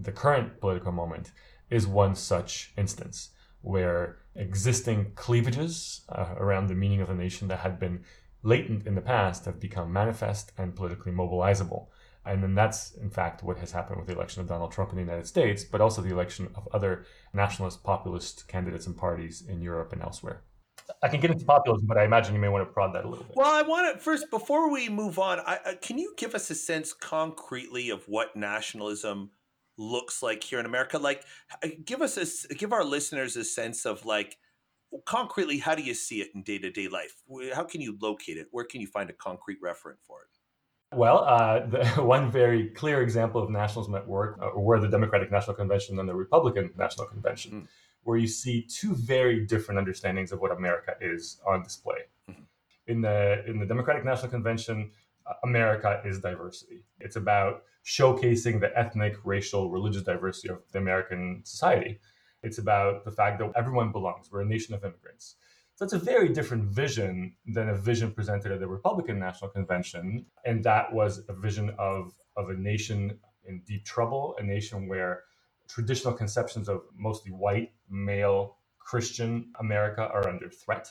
The current political moment is one such instance where existing cleavages uh, around the meaning of a nation that had been latent in the past have become manifest and politically mobilizable. And then that's, in fact, what has happened with the election of Donald Trump in the United States, but also the election of other nationalist populist candidates and parties in Europe and elsewhere. I can get into populism, but I imagine you may want to prod that a little bit. Well, I want to first, before we move on, I, uh, can you give us a sense concretely of what nationalism looks like here in America? Like, give us a, give our listeners a sense of like, concretely, how do you see it in day to day life? How can you locate it? Where can you find a concrete reference for it? Well, uh, the, one very clear example of nationalism at work uh, were the Democratic National Convention and the Republican National Convention, mm. where you see two very different understandings of what America is on display. Mm-hmm. In the in the Democratic National Convention, uh, America is diversity. It's about showcasing the ethnic, racial, religious diversity of the American society. It's about the fact that everyone belongs. We're a nation of immigrants. So it's a very different vision than a vision presented at the Republican National Convention. And that was a vision of, of a nation in deep trouble, a nation where traditional conceptions of mostly white, male, Christian America are under threat,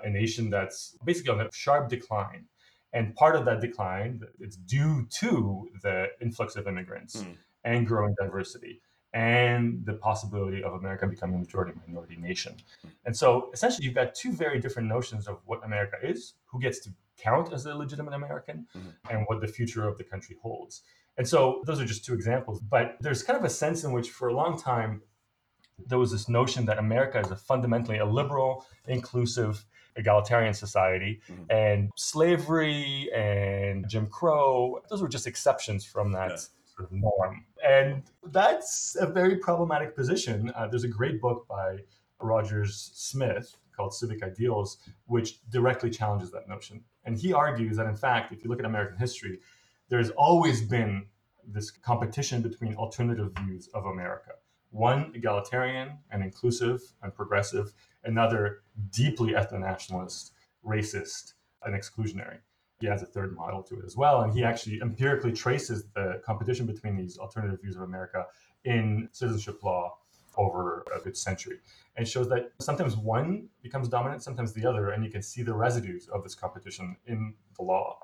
a nation that's basically on a sharp decline. And part of that decline, it's due to the influx of immigrants mm. and growing diversity and the possibility of America becoming a majority minority nation. And so essentially, you've got two very different notions of what America is, who gets to count as a legitimate American, mm-hmm. and what the future of the country holds. And so those are just two examples. But there's kind of a sense in which, for a long time, there was this notion that America is a fundamentally a liberal, inclusive, egalitarian society, mm-hmm. and slavery and Jim Crow, those were just exceptions from that. Yeah sort of norm. And that's a very problematic position. Uh, there's a great book by Rogers Smith called Civic Ideals, which directly challenges that notion. And he argues that, in fact, if you look at American history, there's always been this competition between alternative views of America. One egalitarian and inclusive and progressive, another deeply ethno nationalist, racist, and exclusionary he has a third model to it as well. And he actually empirically traces the competition between these alternative views of America in citizenship law over a good century and shows that sometimes one becomes dominant, sometimes the other, and you can see the residues of this competition in the law.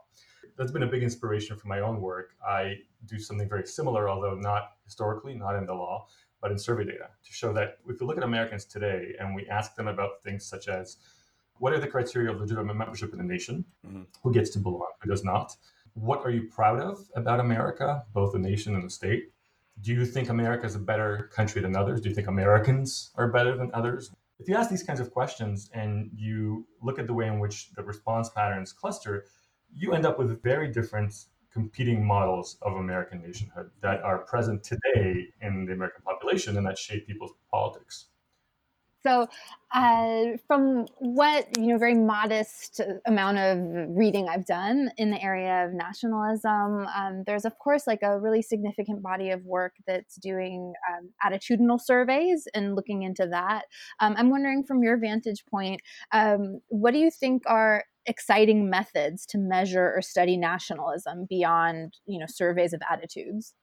That's been a big inspiration for my own work. I do something very similar, although not historically, not in the law, but in survey data to show that if you look at Americans today and we ask them about things such as what are the criteria of legitimate membership in the nation? Mm-hmm. Who gets to belong? Who does not? What are you proud of about America, both the nation and the state? Do you think America is a better country than others? Do you think Americans are better than others? If you ask these kinds of questions and you look at the way in which the response patterns cluster, you end up with very different competing models of American nationhood that are present today in the American population and that shape people's politics. So, uh, from what you know, very modest amount of reading I've done in the area of nationalism, um, there's of course like a really significant body of work that's doing um, attitudinal surveys and looking into that. Um, I'm wondering, from your vantage point, um, what do you think are exciting methods to measure or study nationalism beyond you know surveys of attitudes?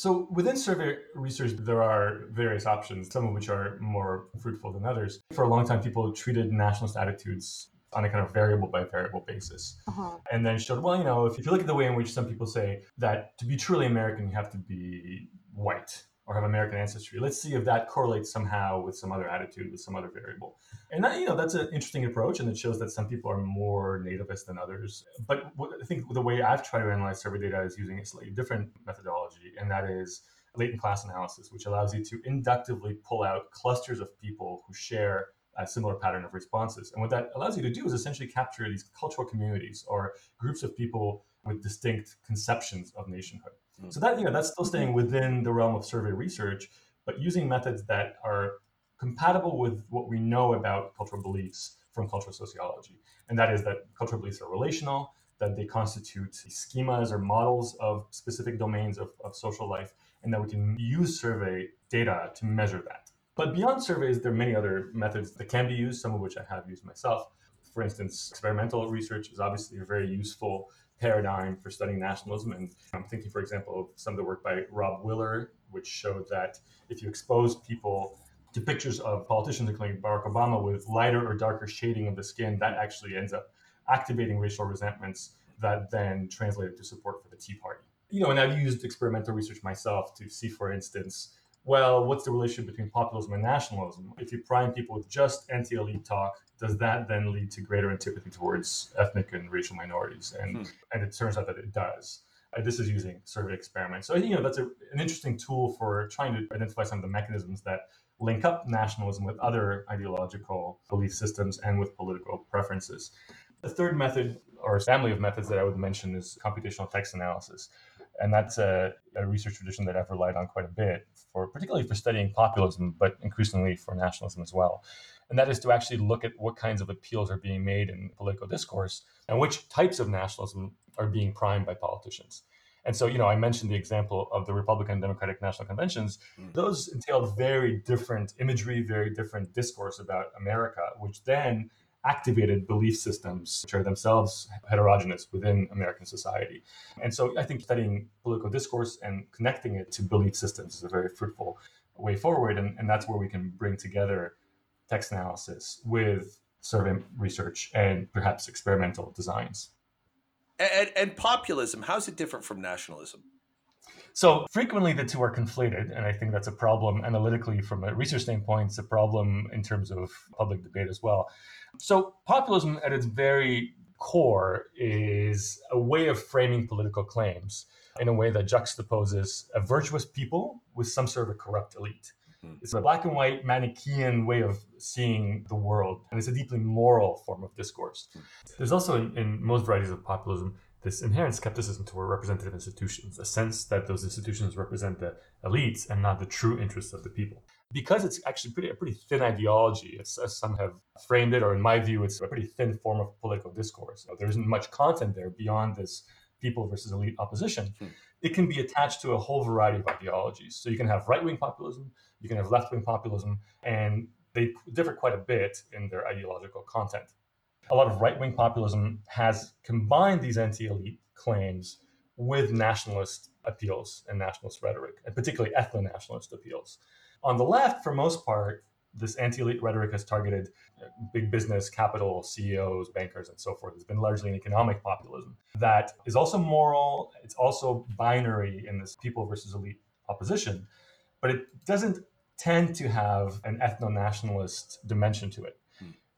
So within survey research, there are various options, some of which are more fruitful than others. For a long time, people treated nationalist attitudes on a kind of variable by variable basis. Uh-huh. And then showed, well, you know, if, if you look at the way in which some people say that to be truly American, you have to be white or have American ancestry. Let's see if that correlates somehow with some other attitude, with some other variable. And that, you know, that's an interesting approach, and it shows that some people are more nativist than others. But what, I think the way I've tried to analyze survey data is using a slightly different methodology, and that is latent class analysis, which allows you to inductively pull out clusters of people who share a similar pattern of responses. And what that allows you to do is essentially capture these cultural communities or groups of people with distinct conceptions of nationhood. So that you know that's still staying within the realm of survey research, but using methods that are compatible with what we know about cultural beliefs from cultural sociology, and that is that cultural beliefs are relational, that they constitute schemas or models of specific domains of, of social life, and that we can use survey data to measure that. But beyond surveys, there are many other methods that can be used, some of which I have used myself. For instance, experimental research is obviously a very useful paradigm for studying nationalism. And I'm thinking, for example, of some of the work by Rob Willer, which showed that if you expose people to pictures of politicians, including Barack Obama, with lighter or darker shading of the skin, that actually ends up activating racial resentments that then translated to support for the Tea Party. You know, and I've used experimental research myself to see, for instance, well, what's the relationship between populism and nationalism? If you prime people with just anti elite talk, does that then lead to greater antipathy towards ethnic and racial minorities? And, hmm. and it turns out that it does. Uh, this is using survey experiments. So, you know, that's a, an interesting tool for trying to identify some of the mechanisms that link up nationalism with other ideological belief systems and with political preferences. The third method or family of methods that I would mention is computational text analysis. And that's a, a, research tradition that I've relied on quite a bit for particularly for studying populism, but increasingly for nationalism as well. And that is to actually look at what kinds of appeals are being made in political discourse and which types of nationalism are being primed by politicians. And so, you know, I mentioned the example of the Republican and Democratic National Conventions. Mm. Those entailed very different imagery, very different discourse about America, which then activated belief systems which are themselves heterogeneous within American society. And so I think studying political discourse and connecting it to belief systems is a very fruitful way forward. And, and that's where we can bring together text analysis with survey research and perhaps experimental designs. And, and populism, how's it different from nationalism? So frequently the two are conflated, and I think that's a problem analytically from a research standpoint. It's a problem in terms of public debate as well. So populism at its very core is a way of framing political claims in a way that juxtaposes a virtuous people with some sort of a corrupt elite. Hmm. It's a black and white Manichaean way of seeing the world, and it's a deeply moral form of discourse. Hmm. There's also, in, in most varieties of populism, this inherent skepticism toward representative institutions, a sense that those institutions represent the elites and not the true interests of the people. Because it's actually pretty, a pretty thin ideology, as some have framed it, or in my view, it's a pretty thin form of political discourse. there isn't much content there beyond this people versus elite opposition. Hmm. It can be attached to a whole variety of ideologies. So you can have right wing populism, you can have left wing populism, and they differ quite a bit in their ideological content a lot of right wing populism has combined these anti elite claims with nationalist appeals and nationalist rhetoric, and particularly ethno nationalist appeals. On the left, for most part, this anti elite rhetoric has targeted uh, big business, capital, CEOs, bankers, and so forth. It's been largely an economic populism that is also moral, it's also binary in this people versus elite opposition, but it doesn't tend to have an ethno nationalist dimension to it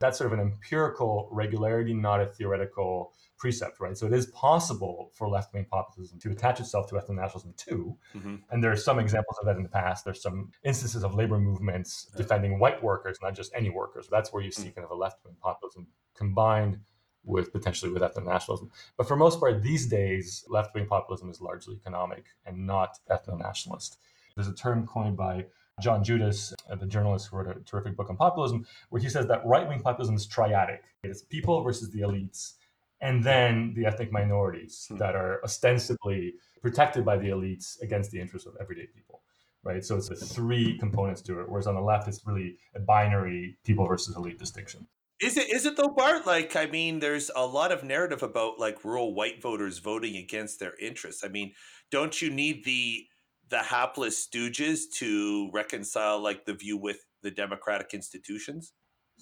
that's sort of an empirical regularity, not a theoretical precept, right? So it is possible for left wing populism to attach itself to ethno nationalism too. Mm-hmm. And there are some examples of that in the past. There's some instances of labor movements defending white workers, not just any workers. That's where you see mm. kind of a left wing populism combined with potentially with ethno nationalism. But for most part, these days, left wing populism is largely economic and not ethno nationalist. There's a term coined by John Judis, uh, the journalist who wrote a terrific book on populism, where he says that right wing populism is triadic. It's people versus the elites, and then the ethnic minorities hmm. that are ostensibly protected by the elites against the interests of everyday people. Right. So it's the three components to it. Whereas on the left, it's really a binary people versus elite distinction. Is it is it though, Bart? Like, I mean, there's a lot of narrative about like rural white voters voting against their interests. I mean, don't you need the the hapless stooges to reconcile like the view with the democratic institutions?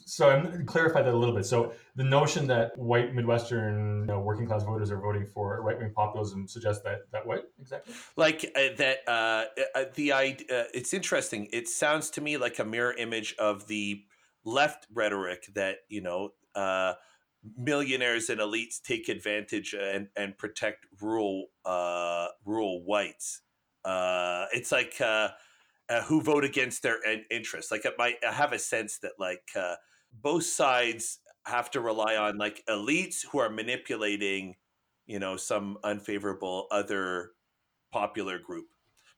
So I'm going to clarify that a little bit. So the notion that white Midwestern you know, working class voters are voting for right wing populism suggests that that what exactly? Like uh, that uh, uh, the idea. Uh, it's interesting. It sounds to me like a mirror image of the left rhetoric that you know uh, millionaires and elites take advantage and and protect rural uh, rural whites uh, it's like uh, uh, who vote against their interests. Like might I have a sense that like uh, both sides have to rely on like elites who are manipulating, you know, some unfavorable other popular group.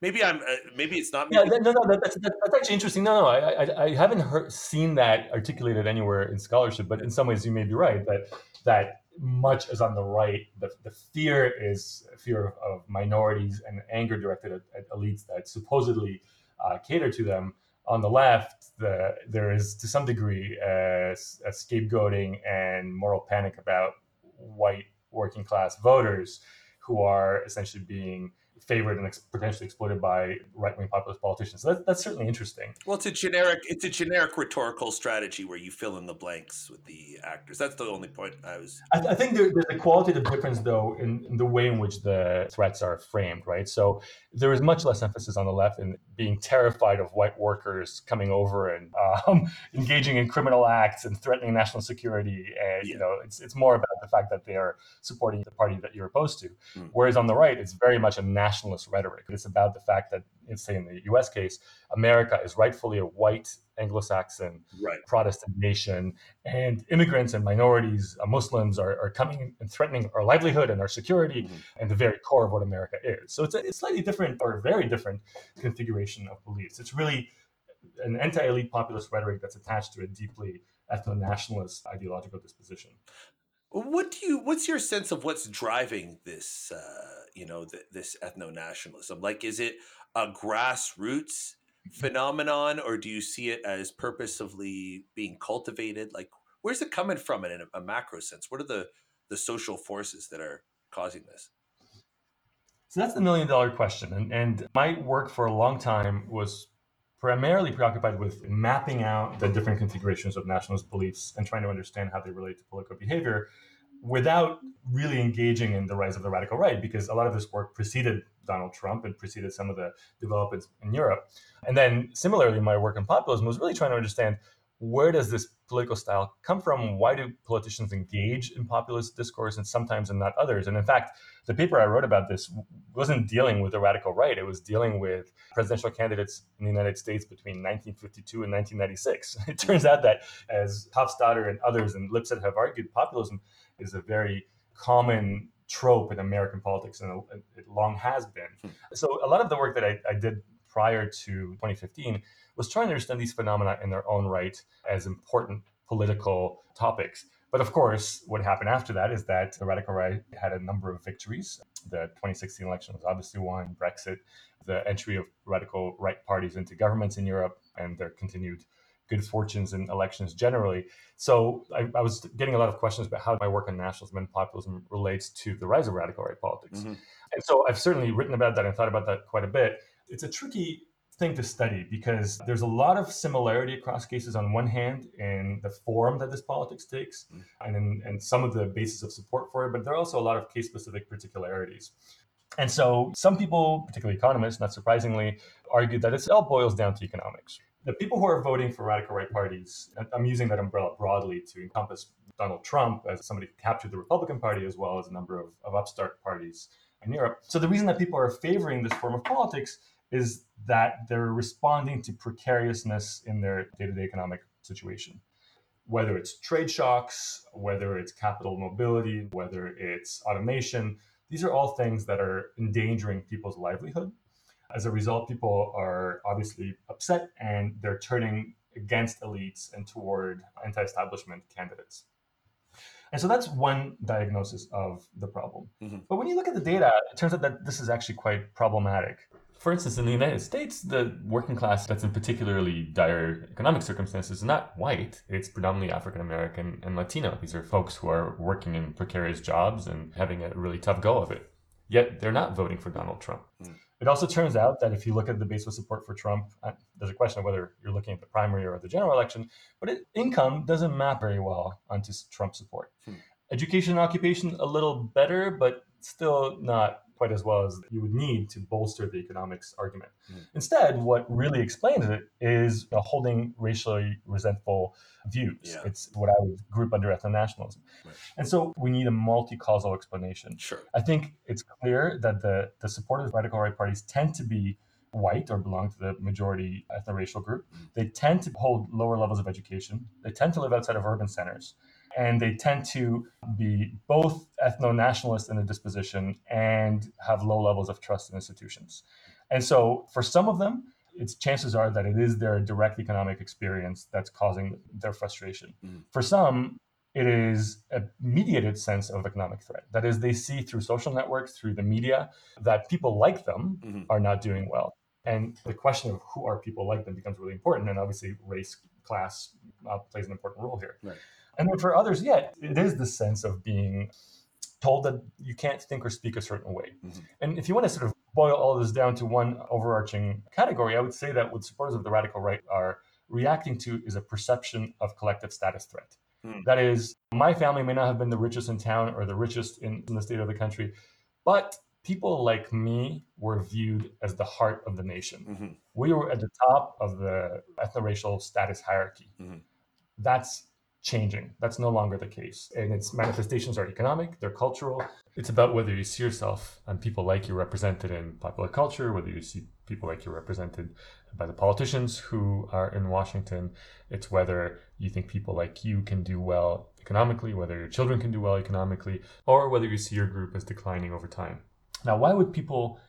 Maybe I'm. Uh, maybe it's not. Yeah, no, no, that's, that's, actually interesting. No, no, I, I, I haven't heard, seen that articulated anywhere in scholarship. But in some ways, you may be right that that much as on the right. The, the fear is fear of, of minorities and anger directed at, at elites that supposedly uh, cater to them. On the left, the, there is to some degree a, a scapegoating and moral panic about white working class voters who are essentially being favored and ex- potentially exploited by right wing populist politicians. So that, that's certainly interesting. Well, it's a generic it's a generic rhetorical strategy where you fill in the blanks with the actors. That's the only point I was. I, I think there, there's a qualitative difference though in, in, the way in which the threats are framed, right? So there is much less emphasis on the left in being terrified of white workers coming over and um, engaging in criminal acts and threatening national security. And yeah. you know, it's it's more about the fact that they are supporting the party that you're opposed to. Mm. Whereas on the right, it's very much a nationalist rhetoric. It's about the fact that, say in the U.S. case, America is rightfully a white Anglo-Saxon right. Protestant nation, and immigrants and minorities, uh, Muslims, are, are coming and threatening our livelihood and our security mm-hmm. and the very core of what America is. So it's a, it's slightly different or very different configuration of beliefs. It's really an anti-elite populist rhetoric that's attached to a deeply ethno-nationalist ideological disposition. What do you? What's your sense of what's driving this? Uh, you know, th- this ethno nationalism. Like, is it a grassroots mm-hmm. phenomenon, or do you see it as purposefully being cultivated? Like, where's it coming from in a, a macro sense? What are the the social forces that are causing this? So that's the million dollar question. And, and my work for a long time was primarily preoccupied with mapping out the different configurations of nationalist beliefs and trying to understand how they relate to political behavior without really engaging in the rise of the radical right, because a lot of this work preceded Donald Trump and preceded some of the developments in Europe. And then similarly, my work in populism was really trying to understand where does this political style come from? Why do politicians engage in populist discourse and sometimes and not others? And in fact, the paper I wrote about this wasn't dealing with the radical right. It was dealing with presidential candidates in the United States between 1952 and 1996. It turns out that, as Hofstadter and others and Lipset have argued, populism is a very common trope in American politics, and it long has been. Hmm. So, a lot of the work that I, I did prior to 2015 was trying to understand these phenomena in their own right as important political topics. But of course, what happened after that is that the radical right had a number of victories. The 2016 election was obviously one, Brexit, the entry of radical right parties into governments in Europe, and their continued good fortunes in elections generally. So I, I, was getting a lot of questions about how my work on nationalism and populism relates to the rise of radical right politics. Mm-hmm. And so I've certainly written about that and thought about that quite a bit. It's a tricky thing to study because there's a lot of similarity across cases on one hand in the form that this politics takes mm. and in and some of the basis of support for it, but there are also a lot of case specific particularities. And so some people, particularly economists, not surprisingly, argue that it all boils down to economics. The people who are voting for radical right parties, I'm using that umbrella broadly to encompass Donald Trump as somebody who captured the Republican Party as well as a number of, of upstart parties in Europe. So the reason that people are favoring this form of politics is that they're responding to precariousness in their day-to-day economic situation whether it's trade shocks whether it's capital mobility whether it's automation these are all things that are endangering people's livelihood as a result people are obviously upset and they're turning against elites and toward anti-establishment candidates and so that's one diagnosis of the problem. Mm-hmm. But when you look at the data, it turns out that this is actually quite problematic for instance, in the United States, the working class that's in particularly dire economic circumstances is not white. It's predominantly African American and Latino. These are folks who are working in precarious jobs and having a really tough go of it. Yet they're not voting for Donald Trump. Mm. It also turns out that if you look at the base of support for Trump, uh, there's a question of whether you're looking at the primary or the general election, but it, income doesn't map very well onto Trump support. Hmm. Education and occupation, a little better, but still not quite as well as you would need to bolster the economics argument. Mm. Instead, what really explains it is holding racially resentful views. Yeah. It's what I would group under ethno-nationalism. Right. And so we need a multi-causal explanation. Sure. I think it's clear that the, the supporters of radical right parties tend to be white or belong to the majority ethno-racial group. Mm. They tend to hold lower levels of education. They tend to live outside of urban centers and they tend to be both ethno nationalist in their disposition and have low levels of trust in institutions. And so, for some of them, its chances are that it is their direct economic experience that's causing their frustration. Mm. For some, it is a mediated sense of economic threat. That is, they see through social networks, through the media, that people like them mm-hmm. are not doing well. And the question of who are people like them becomes really important. And obviously, race, class uh, plays an important role here. Right. And then for others, yeah, it is the sense of being told that you can't think or speak a certain way. Mm-hmm. And if you want to sort of boil all this down to one overarching category, I would say that what supporters of the radical right are reacting to is a perception of collective status threat. Mm. That is, my family may not have been the richest in town or the richest in, in the state of the country, but people like me were viewed as the heart of the nation. Mm-hmm. We were at the top of the ethno-racial status hierarchy. Mm-hmm. That's changing. That's no longer the case. And its manifestations are economic, they're cultural. It's about whether you see yourself and people like you represented in popular culture, whether you see people like you represented by the politicians who are in Washington. It's whether you think people like you can do well economically, whether your children can do well economically, or whether you see your group as declining over time. Now, why would people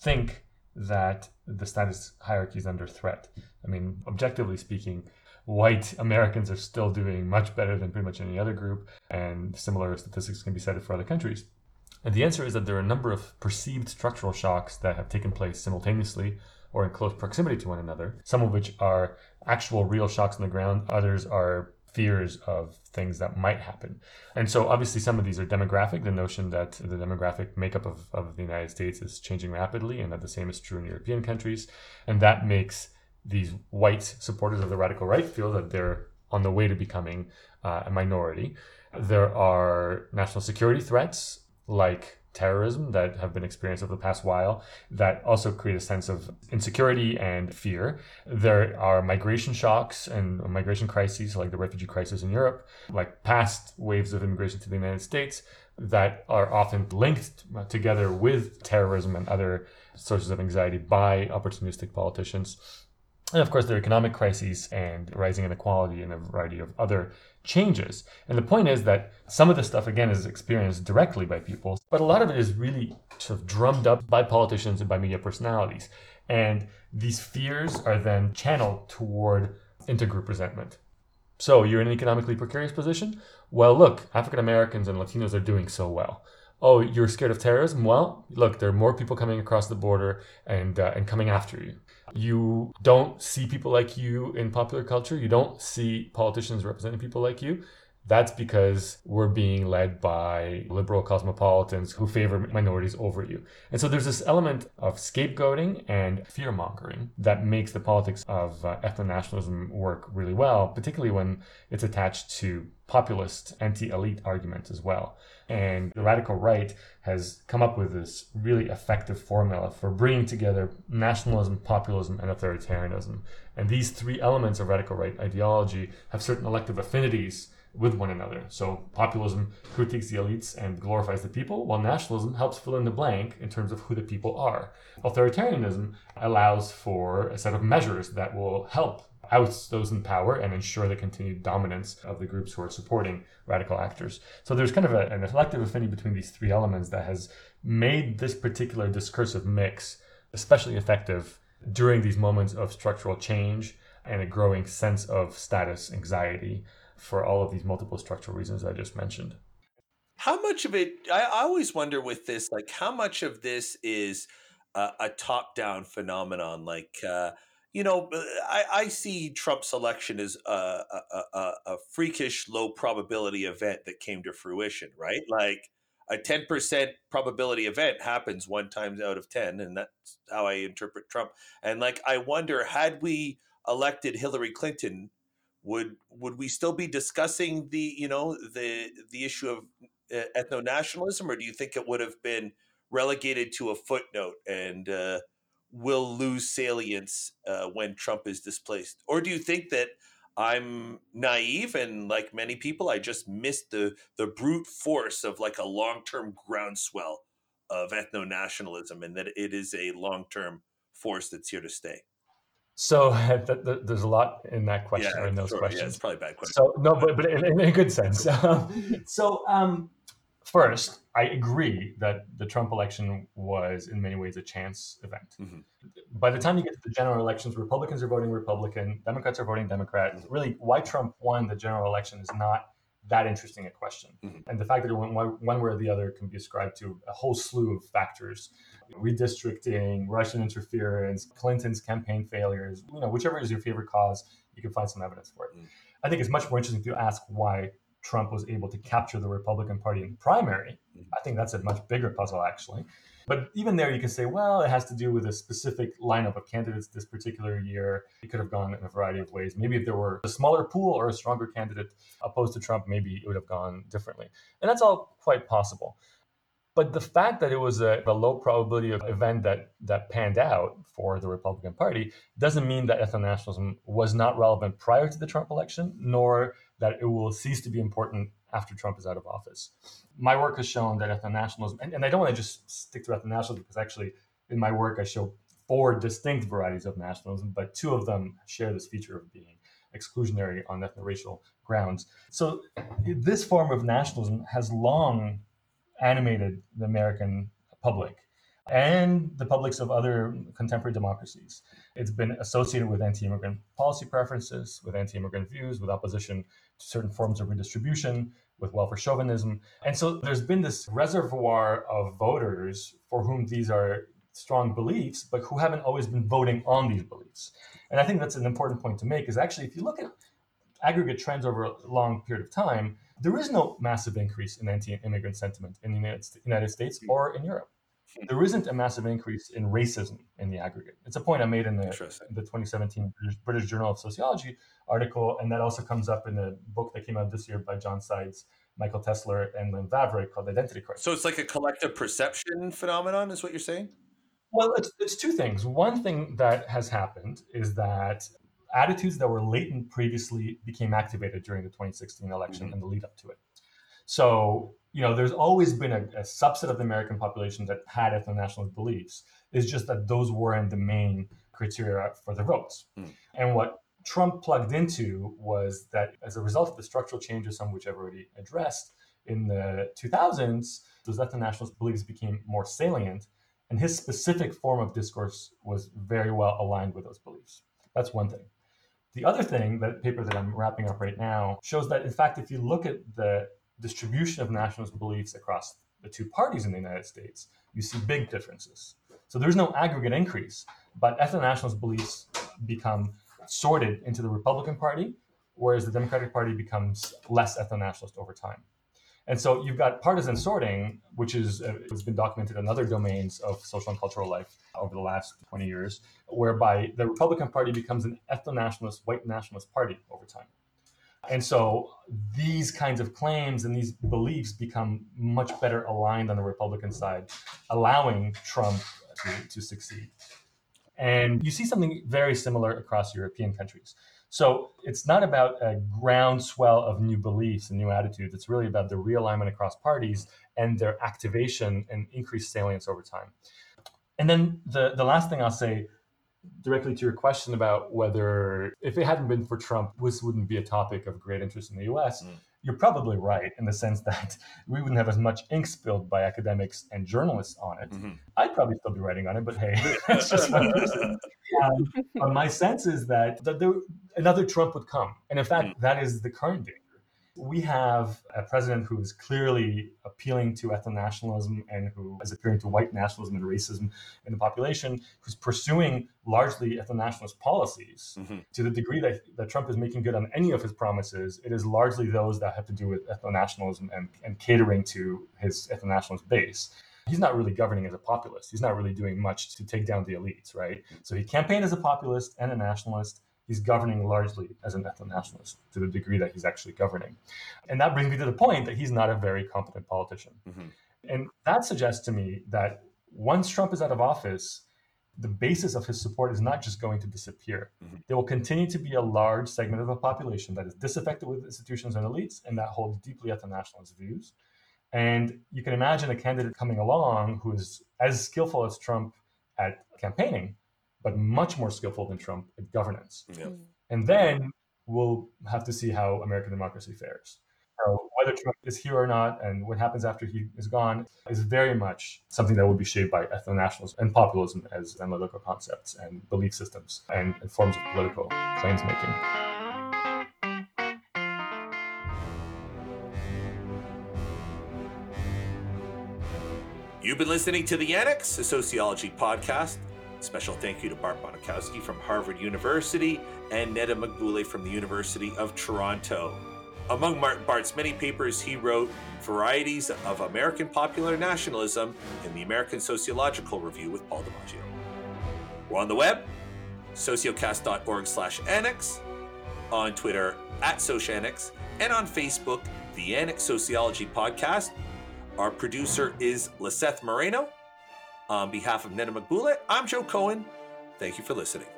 think that the status hierarchy is under threat? I mean, objectively speaking, white Americans are still doing much better than pretty much any other group, and similar statistics can be cited for other countries. And the answer is that there are a number of perceived structural shocks that have taken place simultaneously or in close proximity to one another, some of which are actual real shocks on the ground, others are fears of things that might happen. And so, obviously, some of these are demographic, the notion that the demographic makeup of, of the United States is changing rapidly, and that the same is true in European countries. And that makes these white supporters of the radical right feel that they're on the way to becoming uh, a minority. There are national security threats like terrorism that have been experienced over the past while that also create a sense of insecurity and fear. There are migration shocks and migration crises like the refugee crisis in Europe, like past waves of immigration to the United States that are often linked together with terrorism and other sources of anxiety by opportunistic politicians. And of course, there are economic crises and rising inequality and a variety of other changes. And the point is that some of this stuff, again, is experienced directly by people, but a lot of it is really sort of drummed up by politicians and by media personalities. And these fears are then channeled toward intergroup resentment. So you're in an economically precarious position? Well, look, African Americans and Latinos are doing so well oh, you're scared of terrorism? Well, look, there are more people coming across the border and uh, and coming after you. You don't see people like you in popular culture. You don't see politicians representing people like you. That's because we're being led by liberal cosmopolitans who favor minorities over you. And so there's this element of scapegoating and fear mongering that makes the politics of uh, nationalism work really well, particularly when it's attached to populist anti elite arguments as well. And the radical right has come up with this really effective formula for bringing together nationalism, populism, and authoritarianism. And these three elements of radical right ideology have certain elective affinities with one another. So populism critiques the elites and glorifies the people, while nationalism helps fill in the blank in terms of who the people are. Authoritarianism allows for a set of measures that will help oust those in power and ensure the continued dominance of the groups who are supporting radical actors. So there's kind of a, an elective affinity between these three elements that has made this particular discursive mix especially effective during these moments of structural change and a growing sense of status anxiety for all of these multiple structural reasons I just mentioned. How much of it, I, I always wonder with this, like how much of this is a, a top down phenomenon? Like, uh, you know, uh, I, I see Trump's election as a, a, a, a freakish low probability event that came to fruition, right? Like a 10% probability event happens one times out of 10, and that's how I interpret Trump. And like, I wonder, had we elected Hillary Clinton, would would we still be discussing the you know the the issue of uh, ethno nationalism, or do you think it would have been relegated to a footnote and uh, will lose salience uh, when Trump is displaced? Or do you think that I'm naive and like many people, I just missed the the brute force of like a long term groundswell of ethno nationalism, and that it is a long term force that's here to stay. So th- th- there's a lot in that question yeah, or in those sure, questions. Yeah, it's probably a bad question. So no, but but in, in a good sense. Um, so um, First, I agree that the Trump election was in many ways a chance event. Mm-hmm. By the time you get to the general elections, Republicans are voting Republican, Democrats are voting Democrat. Really, why Trump won the general election is not that interesting a question. Mm-hmm. And the fact that it went one, one way or the other can be ascribed to a whole slew of factors redistricting, Russian interference, Clinton's campaign failures, you know, whichever is your favorite cause, you can find some evidence for it. Mm. I think it's much more interesting to ask why Trump was able to capture the Republican Party in the primary. Mm-hmm. I think that's a much bigger puzzle, actually. But even there, you can say, well, it has to do with a specific lineup of candidates this particular year. It could have gone in a variety of ways. Maybe if there were a smaller pool or a stronger candidate opposed to Trump, maybe it would have gone differently. And that's all quite possible. But the fact that it was a, a, low probability of event that that panned out for the Republican Party doesn't mean that ethno-nationalism was not relevant prior to the Trump election, nor that it will cease to be important after Trump is out of office. My work has shown that ethno-nationalism, and, and I don't want to just stick to ethno-nationalism because actually in my work I show four distinct varieties of nationalism, but two of them share this feature of being exclusionary on ethno-racial grounds. So this form of nationalism has long animated the American public and the publics of other contemporary democracies. It's been associated with anti immigrant policy preferences, with anti immigrant views, with opposition certain forms of redistribution, with welfare chauvinism. And so there's been this reservoir of voters for whom these are strong beliefs, but who haven't always been voting on these beliefs. And I think that's an important point to make is actually, if you look at aggregate trends over a long period of time, there is no massive increase in anti-immigrant sentiment in the United States or in Europe. There isn't a massive increase in racism in the aggregate. It's a point I made in the, the 2017 British Journal of Sociology article, and that also comes up in a book that came out this year by John Sides, Michael Tesler, and Lynn Vavreck called Identity Crisis. So it's like a collective perception phenomenon, is what you're saying? Well, it's, it's two things. One thing that has happened is that attitudes that were latent previously became activated during the 2016 election mm-hmm. and the lead up to it. So, you know, there's always been a, a subset of the American population that had ethno-nationalist beliefs. It's just that those weren't the main criteria for the votes. Mm. And what Trump plugged into was that as a result of the structural changes, some which I've already addressed in the 2000s, those ethno-nationalist beliefs became more salient, and his specific form of discourse was very well aligned with those beliefs. That's one thing. The other thing, that paper that I'm wrapping up right now, shows that in fact, if you look at the distribution of nationalist beliefs across the two parties in the United States, you see big differences. So there's no aggregate increase, but ethno-nationalist beliefs become sorted into the Republican Party, whereas the Democratic Party becomes less ethno-nationalist over time. And so you've got partisan sorting, which is uh, has been documented in other domains of social and cultural life over the last 20 years, whereby the Republican Party becomes an ethno-nationalist, white nationalist party over time. And so these kinds of claims and these beliefs become much better aligned on the Republican side, allowing Trump to, to succeed. And you see something very similar across European countries. So it's not about a groundswell of new beliefs and new attitudes. It's really about the realignment across parties and their activation and increased salience over time. And then the, the last thing I'll say directly to your question about whether if it hadn't been for Trump, this wouldn't be a topic of great interest in the US. Mm you're probably right in the sense that we wouldn't have as much ink spilled by academics and journalists on it. Mm-hmm. I'd probably still be writing on it, but hey, it's just one person. Um, but my sense is that, that there, another Trump would come. And in fact, mm-hmm. that is the current danger we have a president who is clearly appealing to ethno-nationalism and who is appealing to white nationalism and racism in the population, who's pursuing largely ethno-nationalist policies mm-hmm. to the degree that, that Trump is making good on any of his promises, it is largely those that have to do with ethno-nationalism and, and catering to his ethno-nationalist base he's not really governing as a populist. He's not really doing much to take down the elites, right? So he campaigned as a populist and a nationalist he's governing largely as an ethno-nationalist to the degree that he's actually governing. And that brings me to the point that he's not a very competent politician. Mm-hmm. And that suggests to me that once Trump is out of office, the basis of his support is not just going to disappear. Mm-hmm. There will continue to be a large segment of the population that is disaffected with institutions and elites and that holds deeply ethno-nationalist views. And you can imagine a candidate coming along who is as skillful as Trump at campaigning, but much more skillful than Trump at governance. Yep. Hmm. And then we'll have to see how American democracy fares. So whether Trump is here or not and what happens after he is gone is very much something that will be shaped by ethno-nationalism and populism as analytical concepts and belief systems and, and forms of political claims making. You've been listening to the Annex, a sociology podcast. Special thank you to Bart Bonikowski from Harvard University and Neda Magbouleh from the University of Toronto. Among Martin Bart's many papers, he wrote Varieties of American Popular Nationalism in the American Sociological Review with Paul DiMaggio. We're on the web, sociocast.org slash annex, on Twitter at sociannex, and on Facebook, the Annex Sociology Podcast. Our producer is Liseth Moreno. On behalf of Neda Magbouleh, I'm Joe Cohen. Thank you for listening.